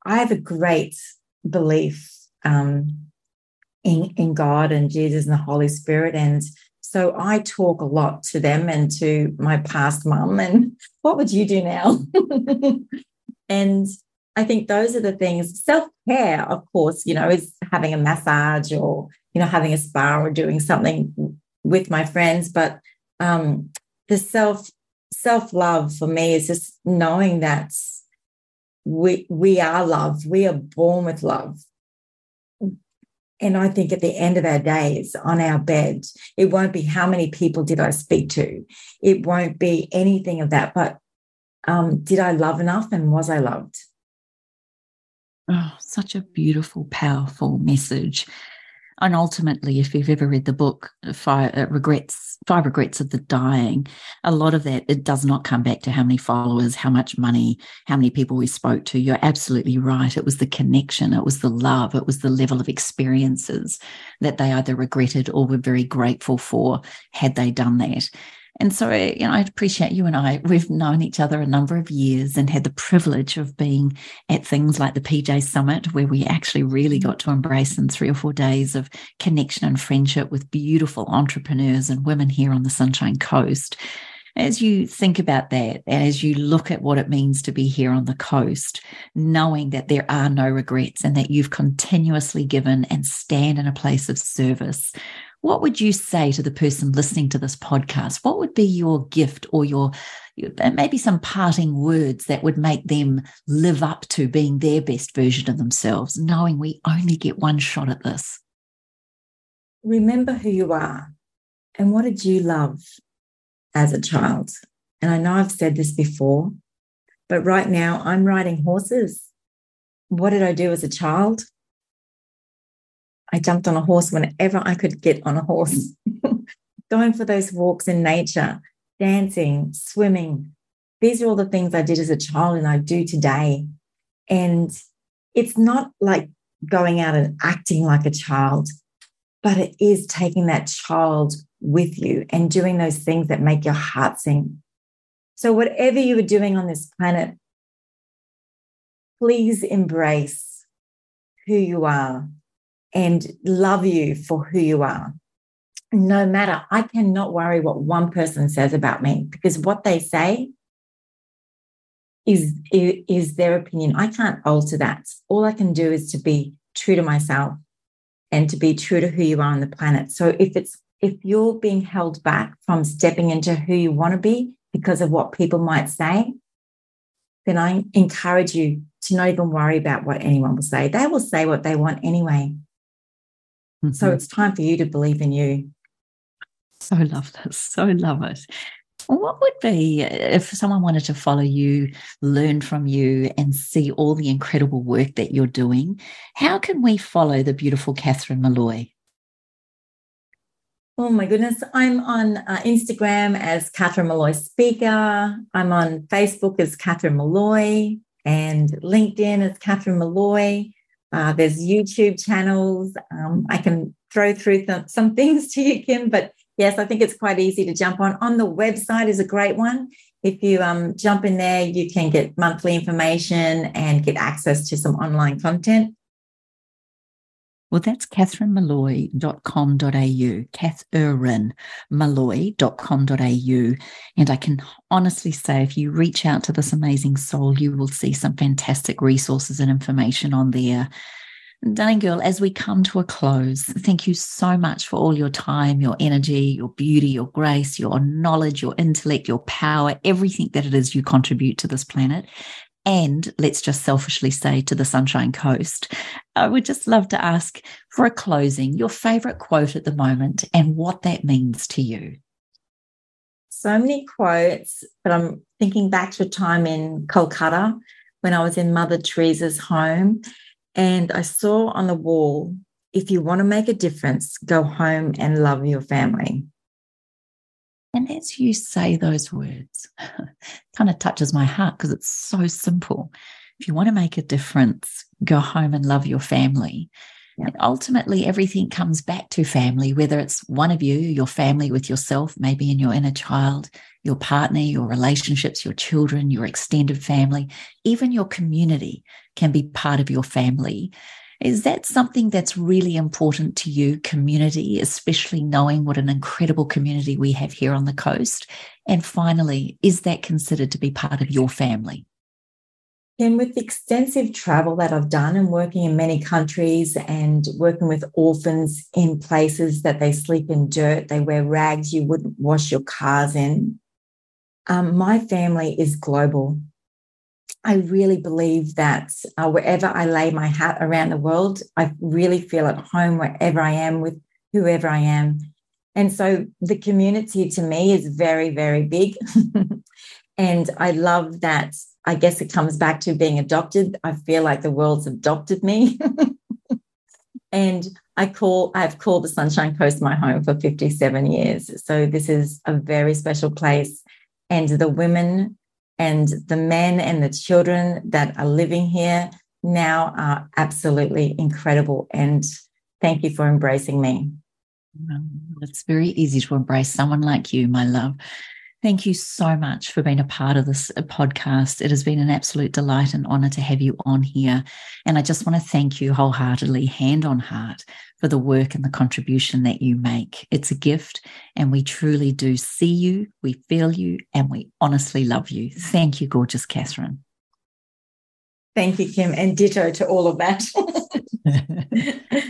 I have a great belief um, in in God and Jesus and the Holy Spirit, and so I talk a lot to them and to my past mum. And what would you do now? and I think those are the things. Self care, of course, you know, is having a massage or you know having a spa or doing something with my friends, but um, the self self love for me is just knowing that we we are loved. We are born with love. And I think at the end of our days on our bed, it won't be how many people did I speak to. It won't be anything of that. But um, did I love enough and was I loved? Oh, such a beautiful, powerful message. And ultimately, if you've ever read the book Five uh, Regrets, Five Regrets of the Dying, a lot of that it does not come back to how many followers, how much money, how many people we spoke to. You're absolutely right. It was the connection, it was the love, it was the level of experiences that they either regretted or were very grateful for had they done that. And so, you know, I appreciate you and I, we've known each other a number of years and had the privilege of being at things like the PJ Summit, where we actually really mm-hmm. got to embrace in three or four days of connection and friendship with beautiful entrepreneurs and women here on the Sunshine Coast. As you think about that, and as you look at what it means to be here on the coast, knowing that there are no regrets and that you've continuously given and stand in a place of service, what would you say to the person listening to this podcast? What would be your gift or your maybe some parting words that would make them live up to being their best version of themselves, knowing we only get one shot at this? Remember who you are and what did you love as a child? And I know I've said this before, but right now I'm riding horses. What did I do as a child? I jumped on a horse whenever I could get on a horse, going for those walks in nature, dancing, swimming. These are all the things I did as a child and I do today. And it's not like going out and acting like a child, but it is taking that child with you and doing those things that make your heart sing. So, whatever you are doing on this planet, please embrace who you are and love you for who you are. No matter, I cannot worry what one person says about me because what they say is, is their opinion. I can't alter that. All I can do is to be true to myself and to be true to who you are on the planet. So if it's if you're being held back from stepping into who you want to be because of what people might say, then I encourage you to not even worry about what anyone will say. They will say what they want anyway. Mm-hmm. So it's time for you to believe in you. So love this. So love it. What would be if someone wanted to follow you, learn from you, and see all the incredible work that you're doing? How can we follow the beautiful Catherine Molloy? Oh my goodness. I'm on uh, Instagram as Catherine Molloy Speaker. I'm on Facebook as Catherine Molloy and LinkedIn as Catherine Molloy. Uh, there's YouTube channels. Um, I can throw through th- some things to you, Kim, but yes, I think it's quite easy to jump on. On the website is a great one. If you um, jump in there, you can get monthly information and get access to some online content. Well, that's catherinemolloy.com.au, catherinemolloy.com.au. And I can honestly say, if you reach out to this amazing soul, you will see some fantastic resources and information on there. Darling girl, as we come to a close, thank you so much for all your time, your energy, your beauty, your grace, your knowledge, your intellect, your power, everything that it is you contribute to this planet and let's just selfishly say to the Sunshine Coast, I would just love to ask for a closing your favorite quote at the moment and what that means to you. So many quotes, but I'm thinking back to a time in Kolkata when I was in Mother Teresa's home and I saw on the wall, if you want to make a difference, go home and love your family. And as you say those words, kind of touches my heart because it's so simple. If you want to make a difference, go home and love your family. Yeah. And ultimately, everything comes back to family, whether it's one of you, your family with yourself, maybe in your inner child, your partner, your relationships, your children, your extended family, even your community can be part of your family. Is that something that's really important to you, community, especially knowing what an incredible community we have here on the coast? And finally, is that considered to be part of your family? And with the extensive travel that I've done and working in many countries and working with orphans in places that they sleep in dirt, they wear rags you wouldn't wash your cars in. Um, my family is global. I really believe that uh, wherever I lay my hat around the world, I really feel at home wherever I am with whoever I am. And so the community to me is very, very big. and I love that. I guess it comes back to being adopted. I feel like the world's adopted me. and I call, I've called the Sunshine Coast my home for 57 years. So this is a very special place. And the women and the men and the children that are living here now are absolutely incredible. And thank you for embracing me. It's very easy to embrace someone like you, my love. Thank you so much for being a part of this uh, podcast. It has been an absolute delight and honor to have you on here. And I just want to thank you wholeheartedly, hand on heart, for the work and the contribution that you make. It's a gift, and we truly do see you, we feel you, and we honestly love you. Thank you, gorgeous Catherine. Thank you, Kim, and ditto to all of that.